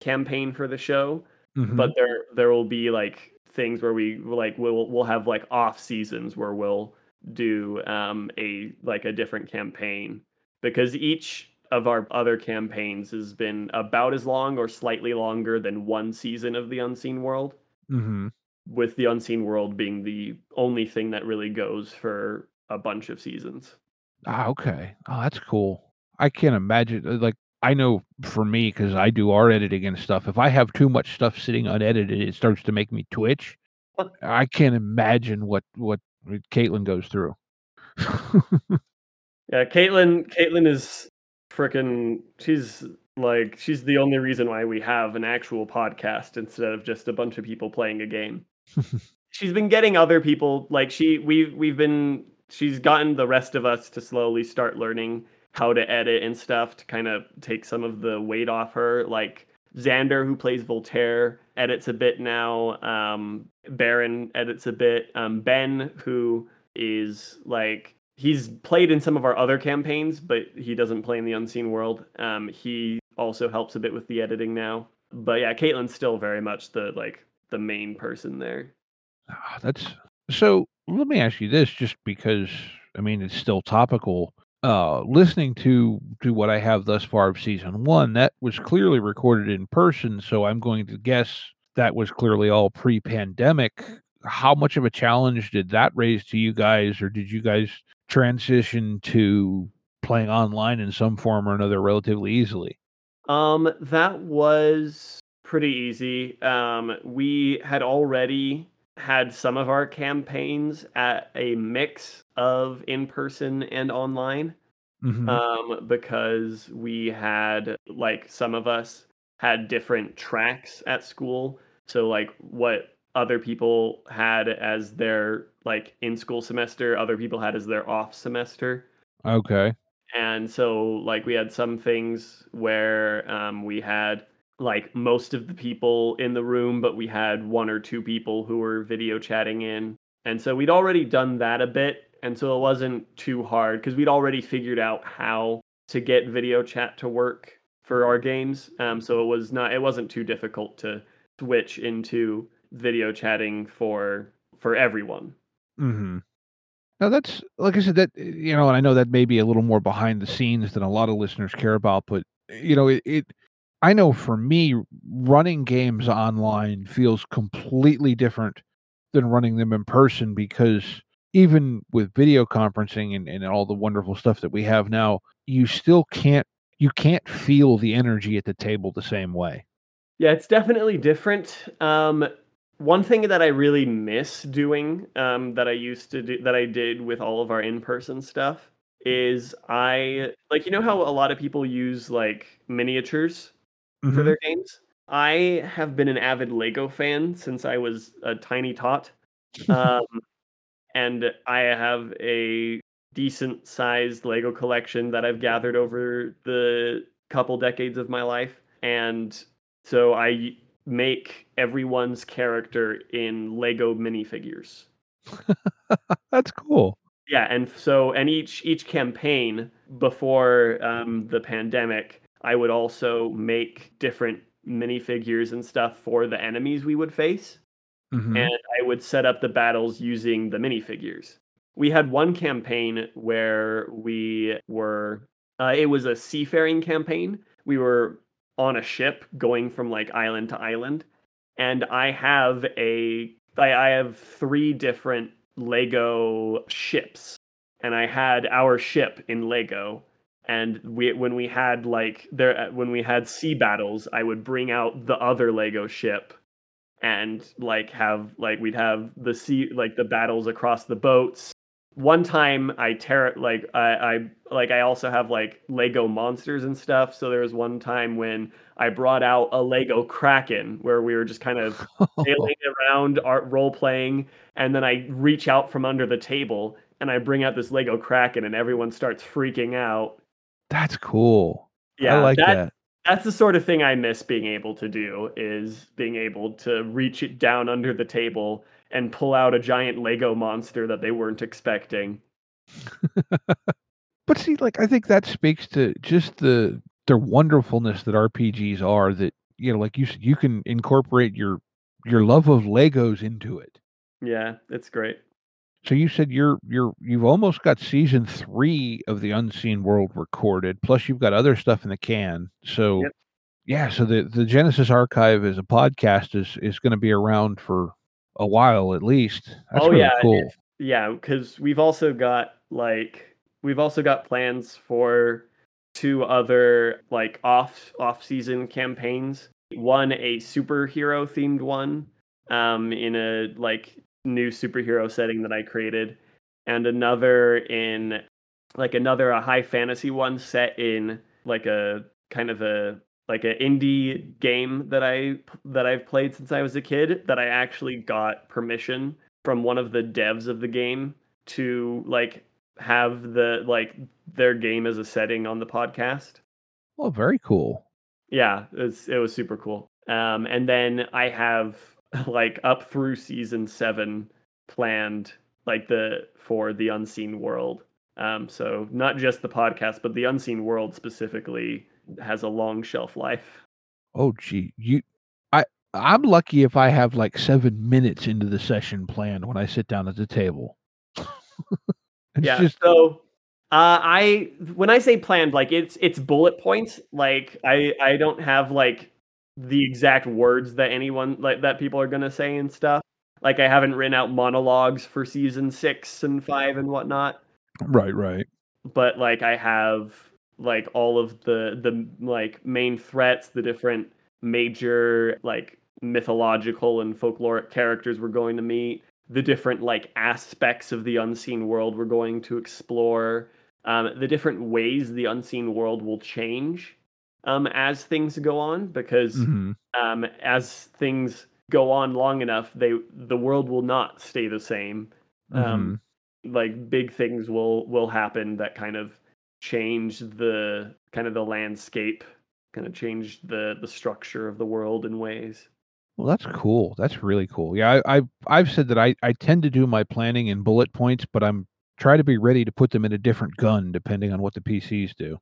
campaign for the show Mhm. but there there will be like things where we like we'll we'll have like off seasons where we'll do um a like a different campaign because each of our other campaigns has been about as long or slightly longer than one season of the unseen world Mhm. with the unseen world being the only thing that really goes for a bunch of seasons Ah, okay. Oh, that's cool. I can't imagine. uh, Like, I know for me, because I do our editing and stuff, if I have too much stuff sitting unedited, it starts to make me twitch. I can't imagine what what Caitlin goes through. [laughs] yeah caitlin caitlin is freaking she's like she's the only reason why we have an actual podcast instead of just a bunch of people playing a game [laughs] she's been getting other people like she we we've been she's gotten the rest of us to slowly start learning how to edit and stuff to kind of take some of the weight off her like xander who plays voltaire edits a bit now um baron edits a bit um ben who is like he's played in some of our other campaigns but he doesn't play in the unseen world um he also helps a bit with the editing now but yeah caitlin's still very much the like the main person there Ah, That's so. Let me ask you this, just because I mean it's still topical. Uh, listening to to what I have thus far of season one, that was clearly recorded in person. So I'm going to guess that was clearly all pre-pandemic. How much of a challenge did that raise to you guys, or did you guys transition to playing online in some form or another relatively easily? Um, that was pretty easy. Um, we had already had some of our campaigns at a mix of in person and online. Mhm. Um, because we had like some of us had different tracks at school. So like what other people had as their like in school semester, other people had as their off semester okay. and so like we had some things where um, we had like most of the people in the room but we had one or two people who were video chatting in. And so we'd already done that a bit and so it wasn't too hard because we'd already figured out how to get video chat to work for our games. Um, so it was not it wasn't too difficult to switch into video chatting for for everyone. Mm-hmm. Now that's like I said that you know, and I know that may be a little more behind the scenes than a lot of listeners care about, but you know, it, it I know for me, running games online feels completely different than running them in person because even with video conferencing and, and all the wonderful stuff that we have now, you still can't you can't feel the energy at the table the same way. Yeah, it's definitely different. Um, one thing that I really miss doing um, that I used to do that I did with all of our in-person stuff is I like you know how a lot of people use like miniatures for Mhm. their games. I have been an avid Lego fan since I was a tiny tot, um, [laughs] and I have a decent sized Lego collection that I've gathered over the couple decades of my life, and so I make everyone's character in Lego minifigures. [laughs] That's cool. Yeah, and so and each each campaign before um, the pandemic, I would also make different minifigures and stuff for the enemies we would face, Mhm. and I would set up the battles using the minifigures. We had one campaign where we were uh, it was a seafaring campaign. We were on a ship going from like island to island, and I have a I, I have three different Lego ships, and I had our ship in Lego. And we when we had like there uh, when we had sea battles, I would bring out the other Lego ship and like have like we'd have the sea like the battles across the boats. One time I tear like I, I like I also have like Lego monsters and stuff. So there was one time when I brought out a Lego Kraken where we were just kind of sailing [laughs] around uh, art role playing and then I reach out from under the table and I bring out this Lego Kraken and everyone starts freaking out. That's cool. Yeah, I like that, that. that's the sort of thing I miss being able to do is being able to reach it down under the table and pull out a giant Lego monster that they weren't expecting. [laughs] But see, like I think that speaks to just the the wonderfulness that RPGs are. That you know, like you you can incorporate your your love of Legos into it. Yeah, it's great. So you said you're you're you've almost got season three of the Unseen World recorded, plus you've got other stuff in the can. So Yep. yeah, so the the Genesis Archive as a podcast is is going to be around for a while at least. That's oh really yeah, cool. yeah, because we've also got like we've also got plans for two other like off off season campaigns. One a superhero themed one, um, in a like new superhero setting that I created, and another in like another a high fantasy one set in like a kind of a like an indie game that I that I've played since I was a kid that I actually got permission from one of the devs of the game to like have the like their game as a setting on the podcast. Well, very cool. Yeah, it's it was super cool. Um, and then I have [laughs] like up through season seven planned like the for the unseen world. Um, so not just the podcast, but the unseen world specifically has a long shelf life. Oh gee, you I I'm lucky if I have like seven minutes into the session planned when I sit down at the table. [laughs] it's yeah. just so uh, I when I say planned, like it's it's bullet points. Like I I don't have like the exact words that anyone like that people are gonna say and stuff. Like I haven't written out monologues for season six and five and whatnot. right, right. But like I have like all of the the like main threats, the different major like mythological and folkloric characters we're going to meet, the different like aspects of the unseen world we're going to explore, um, the different ways the unseen world will change um, as things go on, because Mhm. um, as things go on long enough, they the world will not stay the same. Um, like big things will will happen that kind of change the kind of the landscape, kind of change the the structure of the world in ways. Well, that's cool. That's really cool. Yeah, I, I've I've said that I I tend to do my planning in bullet points, but I'm try to be ready to put them in a different gun depending on what the PCs do.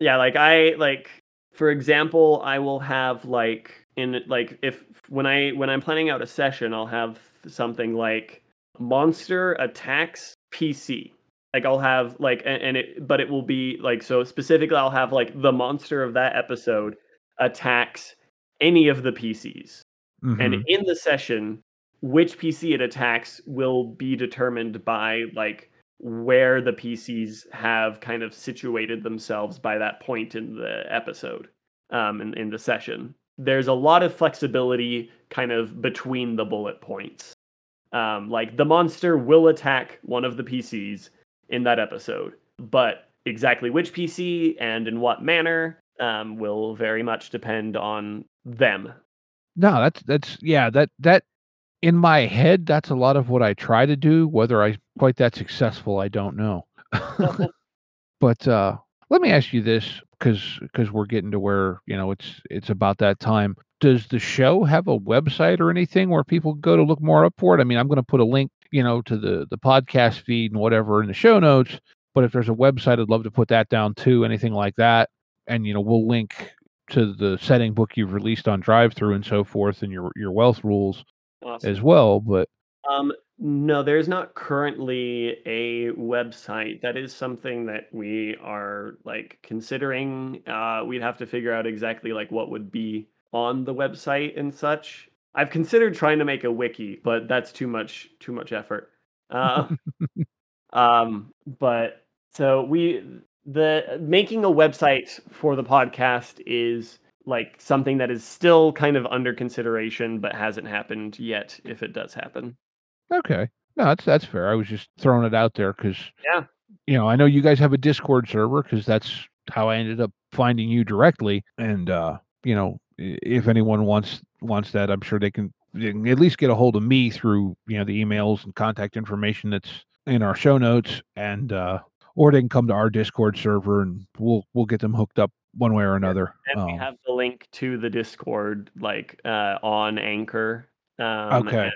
Yeah, like I like for example, I will have like in like if when I when I'm planning out a session, I'll have something like monster attacks PC. Like I'll have like and, and it but it will be like so specifically I'll have like the monster of that episode attacks any of the PCs. And Mhm. in the session, which PC it attacks will be determined by like where the PCs have kind of situated themselves by that point in the episode, um, in, in the session. There's a lot of flexibility kind of between the bullet points. Um, like the monster will attack one of the PCs in that episode, but exactly which PC and in what manner um, will very much depend on them. No, that's that's yeah, that that in my head, that's a lot of what I try to do. Whether I quite that successful, I don't know. [laughs] but uh, let me ask you this, because because we're getting to where you know it's it's about that time. Does the show have a website or anything where people go to look more up for it? I mean, I'm going to put a link, you know, to the the podcast feed and whatever in the show notes. But if there's a website, I'd love to put that down too. Anything like that, and you know, we'll link to the setting book you've released on drive through and so forth and your your wealth rules awesome. as well but um no there's not currently a website. That is something that we are like considering. Uh we'd have to figure out exactly like what would be on the website and such. I've considered trying to make a wiki but that's too much too much effort. Uh, [laughs] um but so we the making a website for the podcast is like something that is still kind of under consideration but hasn't happened yet if it does happen. Okay. No that's that's fair. I was just throwing it out there because yeah. you know i know you guys have a discord server because that's how i ended up finding you directly and uh you know if anyone wants wants that i'm sure they can, they can at least get a hold of me through you know the emails and contact information that's in our show notes and uh or they can come to our Discord server and we'll we'll get them hooked up one way or another. And um, we have the link to the Discord like uh, on Anchor. Um, okay.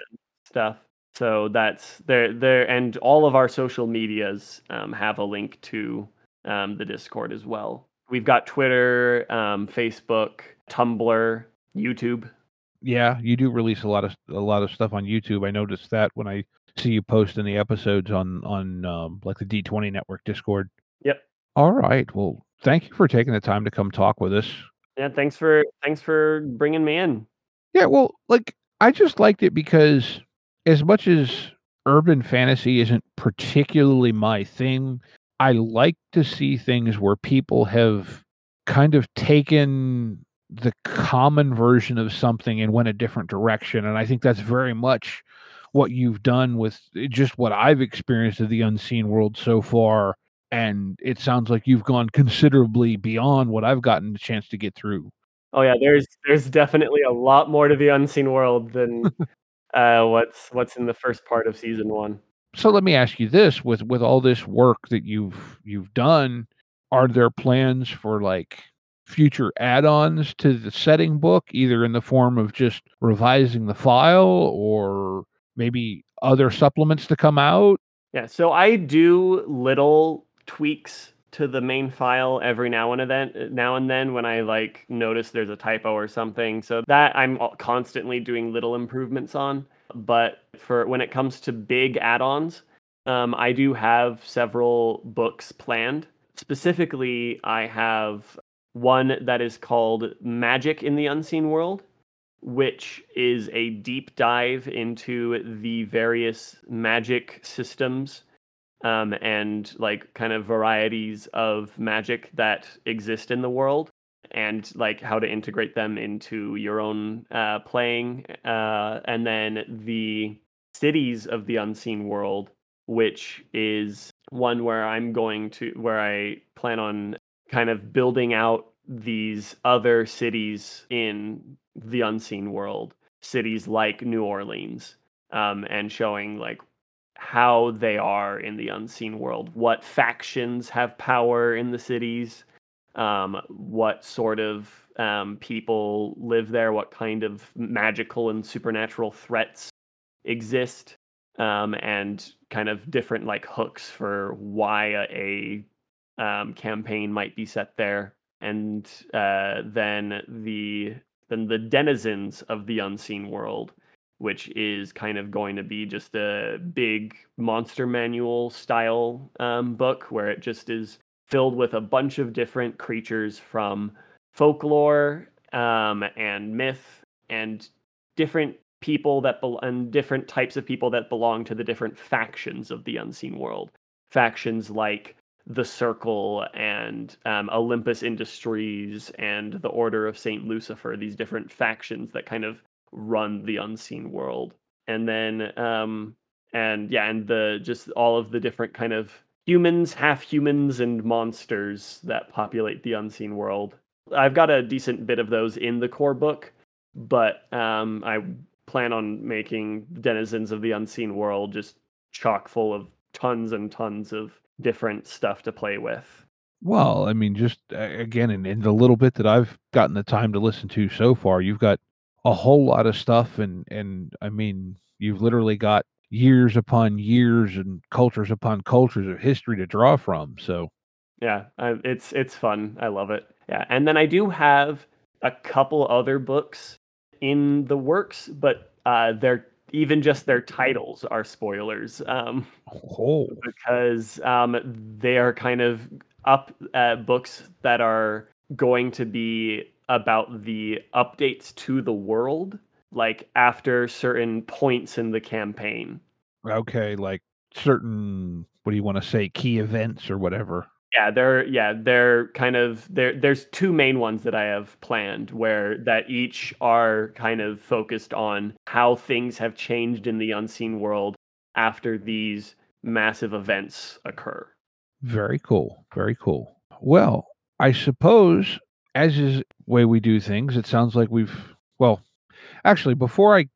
stuff. So that's there there and all of our social medias um, have a link to um, the Discord as well. We've got Twitter, um, Facebook, Tumblr, YouTube. Yeah, you do release a lot of a lot of stuff on YouTube. I noticed that when I see you post in the episodes on on um, like the D20 Network Discord. Yep. All right. Well, thank you for taking the time to come talk with us. Yeah, thanks for thanks for bringing me in. Yeah, well, like I just liked it because as much as urban fantasy isn't particularly my thing, I like to see things where people have kind of taken the common version of something and went a different direction and I think that's very much what you've done with just what I've experienced of the unseen world so far. And it sounds like you've gone considerably beyond what I've gotten the chance to get through. Oh yeah, there's there's definitely a lot more to the unseen world than [laughs] uh, what's what's in the first part of season one. So let me ask you this: with with all this work that you've you've done, are there plans for like future add-ons to the setting book, either in the form of just revising the file or maybe other supplements to come out? Yeah, so I do little tweaks to the main file every now and then now and then when I like notice there's a typo or something. So that I'm constantly doing little improvements on. But for when it comes to big add-ons, um, I do have several books planned. Specifically, I have one that is called Magic in the Unseen World, which is a deep dive into the various magic systems um, and like kind of varieties of magic that exist in the world and like how to integrate them into your own uh, playing uh, and then the cities of the unseen world which is one where i'm going to where i plan on kind of building out these other cities in the unseen world, cities like New Orleans, um, and showing like how they are in the unseen world, what factions have power in the cities, um, what sort of um, people live there, what kind of magical and supernatural threats exist, um, and kind of different like hooks for why a, a um, campaign might be set there. And uh, then the then the denizens of the unseen world, which is kind of going to be just a big monster manual style um, book where it just is filled with a bunch of different creatures from folklore um, and myth and different people that bel and different types of people that belong to the different factions of the unseen world. Factions like the Circle and um, Olympus Industries and the Order of Saint Lucifer. These different factions that kind of run the unseen world, and then um, and yeah, and the just all of the different kind of humans, half humans, and monsters that populate the unseen world. I've got a decent bit of those in the core book, but um, I plan on making Denizens of the Unseen World just chock full of tons and tons of different stuff to play with. Well, I mean, just again, in, in the little bit that I've gotten the time to listen to so far, you've got a whole lot of stuff, and and I mean, you've literally got years upon years and cultures upon cultures of history to draw from. So, yeah, it's it's fun. I love it. Yeah, and then I do have a couple other books in the works, but uh, they're even just their titles are spoilers um, oh. because um, they are kind of up uh, books that are going to be about the updates to the world like after certain points in the campaign. Okay, like certain what do you want to say key events or whatever. Yeah, they're yeah, they're kind of there there's two main ones that I have planned where that each are kind of focused on how things have changed in the unseen world after these massive events occur. Very cool. Very cool. Well, I suppose as is way we do things, it sounds like we've well, actually before I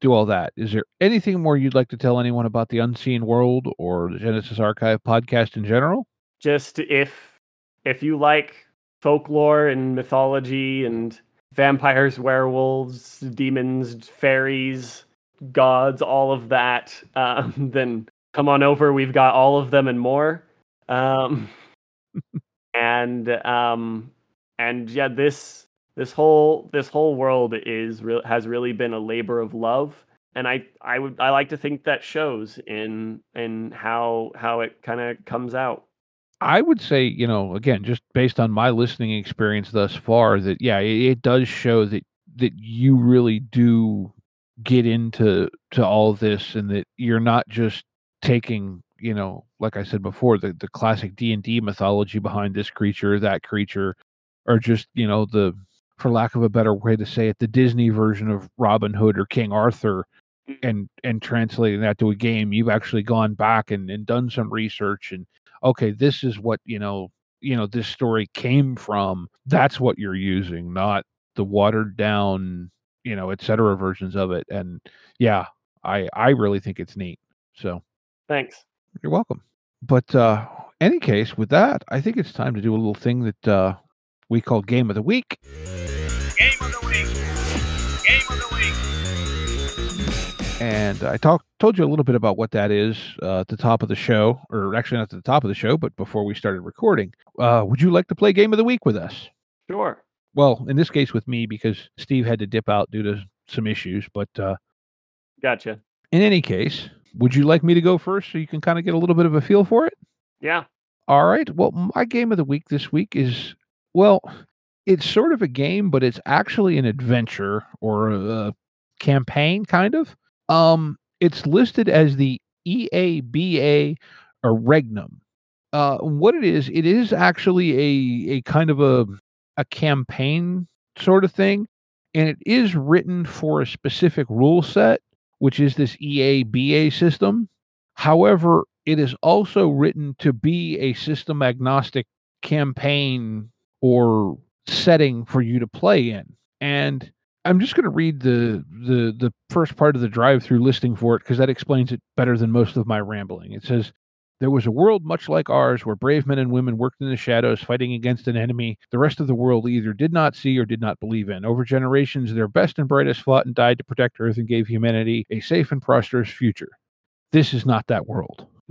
do all that, is there anything more you'd like to tell anyone about the unseen world or the Genesis Archive podcast in general? just if if you like folklore and mythology and vampires, werewolves, demons, fairies, gods, all of that, [laughs] um, then come on over. We've got all of them and more. Um, [laughs] and um, and yeah, this this whole this whole world is real has really been a labor of love and I I would I like to think that shows in in how how it kind of comes out. I would say, you know, again, just based on my listening experience thus far, that yeah, it, it does show that that you really do get into to all this, and that you're not just taking, you know, like I said before, the the classic D and D mythology behind this creature, that creature, or just you know the, for lack of a better way to say it, the Disney version of Robin Hood or King Arthur, mm. and and translating that to a game. You've actually gone back and, and done some research and okay, this is what, you know, you know, this story came from. That's what you're using, not the watered down, you know, et cetera versions of it. And yeah, I I really think it's neat. So thanks. You're welcome. But uh any case, with that, I think it's time to do a little thing that uh we call Game of the Week. Game of the Week. Game of the Week. and I talked told you a little bit about what that is uh, at the top of the show, or actually not at the top of the show, but before we started recording. Uh, would you like to play Game of the Week with us? Sure. Well, in this case, with me because Steve had to dip out due to some issues. But uh, gotcha. In any case, would you like me to go first so you can kind of get a little bit of a feel for it? Yeah. All right. Well, my game of the week this week is well, it's sort of a game, but it's actually an adventure or a campaign, kind of. Um, it's listed as the EABA Regnum. Uh, what it is, it is actually a a kind of a a campaign sort of thing, and it is written for a specific rule set, which is this EABA system. However, it is also written to be a system agnostic campaign or setting for you to play in. And I'm just going to read the the the first part of the drive-through listing for it because that explains it better than most of my rambling. It says there was a world much like ours where brave men and women worked in the shadows fighting against an enemy the rest of the world either did not see or did not believe in. Over generations, their best and brightest fought and died to protect Earth and gave humanity a safe and prosperous future. This is not that world. [laughs] [laughs]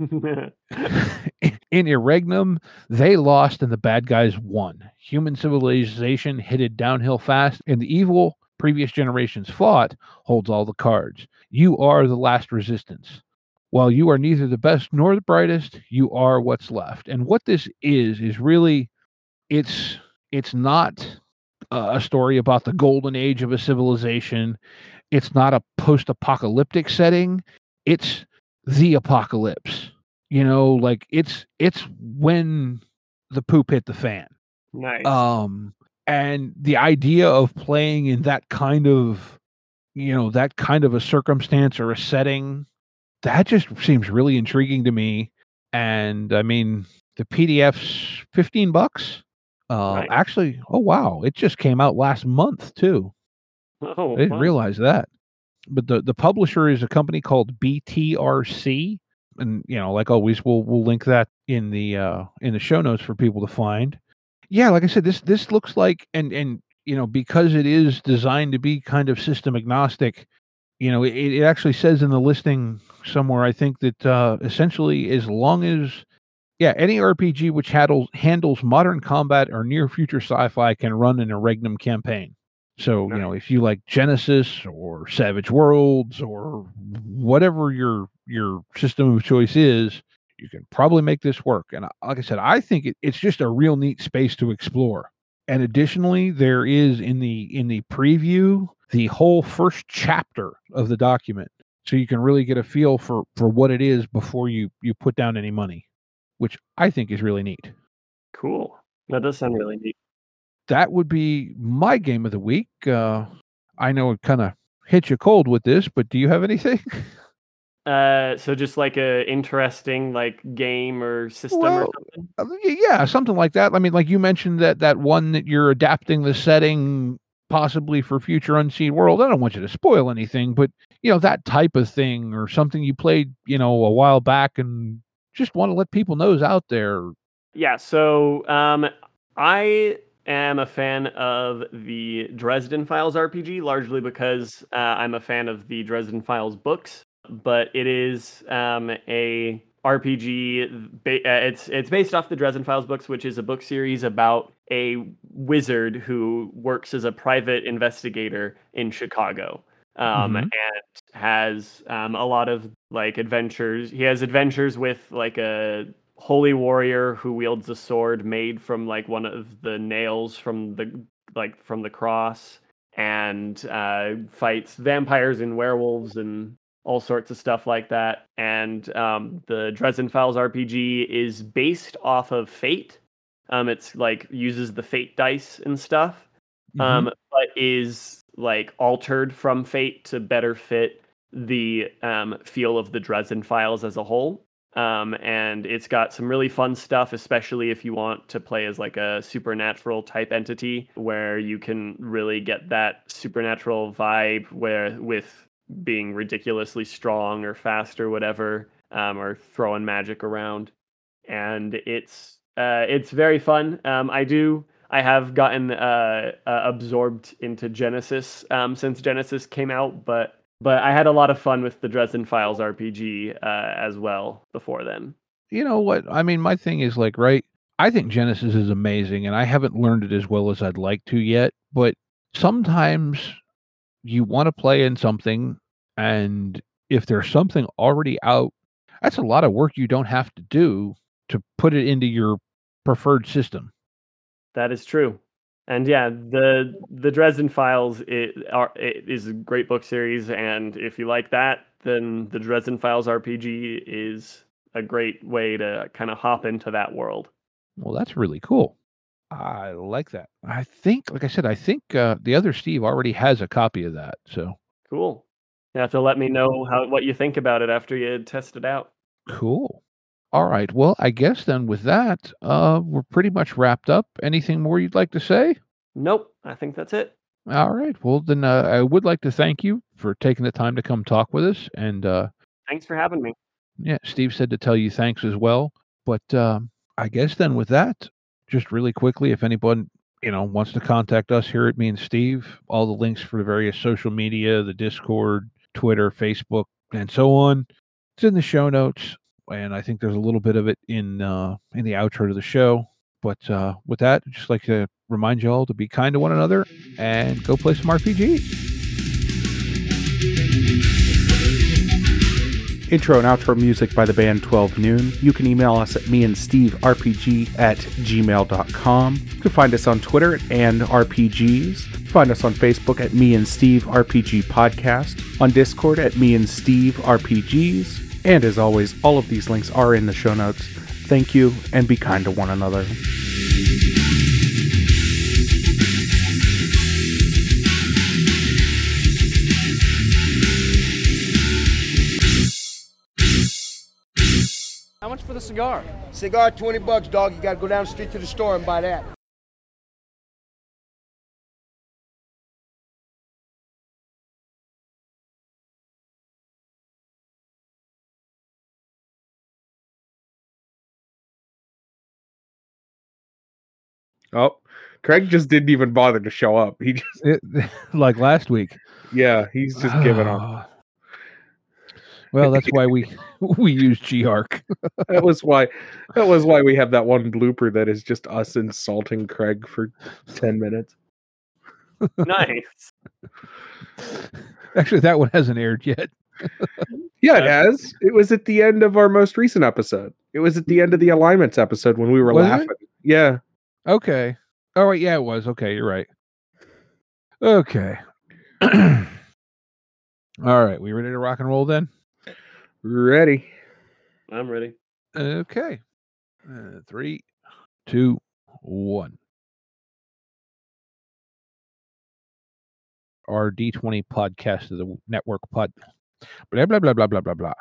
in Irregnum, they lost and the bad guys won. Human civilization headed downhill fast, and the evil previous generations fought holds all the cards. You are the last resistance. While you are neither the best nor the brightest, you are what's left. And what this is is really it's it's not a story about the golden age of a civilization. it's not a post-apocalyptic setting. It's the apocalypse. You know, like it's it's when the poop hit the fan. Nice. Um and the idea of playing in that kind of you know, that kind of a circumstance or a setting that just seems really intriguing to me. And I mean, the PDF's 15 bucks. Uh Nice. actually, oh wow, it just came out last month too. oh, I didn't fun. realize that. But the the publisher is a company called BTRC, and you know, like always, we'll we'll link that in the uh, in the show notes for people to find. Yeah, like I said, this this looks like and and you know because it is designed to be kind of system agnostic. You know, it, it actually says in the listing somewhere. I think that uh, essentially, as long as yeah, any RPG which handles handles modern combat or near future sci-fi can run an Regnum campaign. So, you know, if you like Genesys or Savage Worlds or whatever your your system of choice is, you can probably make this work. And like I said, I think it, it's just a real neat space to explore. And additionally, there is in the in the preview the whole first chapter of the document, so you can really get a feel for for what it is before you you put down any money, which I think is really neat. Cool. That does sound really neat. that would be my game of the week. Uh, I know it kind of hit you cold with this, but do you have anything? Uh, so just like a interesting like game or system Well, or something. Uh, yeah, something like that. I mean, like you mentioned that that one that you're adapting the setting possibly for future Unseen World. I don't want you to spoil anything, but you know that type of thing or something you played, you know, a while back and just want to let people know is out there. Yeah. So um, I am a fan of the Dresden Files RPG, largely because uh, I'm a fan of the Dresden Files books. But it is um, a RPG. Uh, it's it's based off the Dresden Files books, which is a book series about a wizard who works as a private investigator in Chicago. Um, Mhm. and has um, a lot of like adventures. He has adventures with like a holy warrior who wields a sword made from like one of the nails from the like from the cross and uh, fights vampires and werewolves and all sorts of stuff like that. And um, the Dresden Files RPG is based off of Fate. Um, it's like uses the Fate dice and stuff Mhm. um, but is like altered from Fate to better fit the um, feel of the Dresden Files as a whole. Um, and it's got some really fun stuff, especially if you want to play as like a supernatural type entity, where you can really get that supernatural vibe, where with being ridiculously strong or fast or whatever, um, or throwing magic around. And it's uh, it's very fun. Um, I do I have gotten uh, uh, absorbed into Genesys um, since Genesys came out, but but I had a lot of fun with the Dresden Files RPG uh, as well before then. you know what i mean my thing is like right i think genesys is amazing and i haven't learned it as well as i'd like to yet but sometimes you want to play in something and if there's something already out that's a lot of work you don't have to do to put it into your preferred system That is true, and yeah, the the Dresden Files it, are, it is a great book series, and if you like that, then the Dresden Files RPG is a great way to kind of hop into that world. well that's really cool i like that i think like i said i think uh, the other steve already has a copy of that so Cool. You have to let me know how what you think about it after you test it out. Cool. All right. Well, I guess then with that, uh, we're pretty much wrapped up. Anything more you'd like to say? Nope, I think that's it. All right. Well, then uh, I would like to thank you for taking the time to come talk with us. And uh, Thanks for having me. yeah, Steve said to tell you thanks as well. But um, I guess then with that, just really quickly, if anyone you know wants to contact us here at me and Steve, all the links for the various social media, the Discord, Twitter, Facebook, and so on, it's in the show notes. And I think there's a little bit of it in uh, in the outro to the show. But uh, with that, I'd just like to remind you all to be kind to one another and go play some RPGs. Intro and outro music by the band 12 Noon. You can email us at me and Steve RPG at gmail.com. You can find us on Twitter and RPGs. Find us on Facebook at Me and Steve RPG Podcast, on Discord at Me and Steve RPGs, and as always, all of these links are in the show notes. Thank you, and be kind to one another. How the cigar? Cigar, 20 bucks, dog. You gotta go down the street to the store and buy that. Oh, Craig just didn't even bother to show up. He just, It, [laughs] like last week. yeah, he's just giving up. Ah. Well, that's [laughs] why we [laughs] we use G-Arc. [laughs] That was why. That was why we have that one blooper that is just us insulting Craig for ten minutes. nice. Actually, that one hasn't aired yet. Yeah, it has. It was at the end of our most recent episode. It was at the end of the alignments episode when we were Was it? laughing. Yeah. Okay. Oh, right. Yeah, it was. Okay, you're right. Okay. [clears throat] All right. We ready to rock and roll then? Ready. I'm ready. Okay. Uh, three, two, one. Our D20 podcast of the network pod. Blah, blah, blah, blah, blah, blah, blah.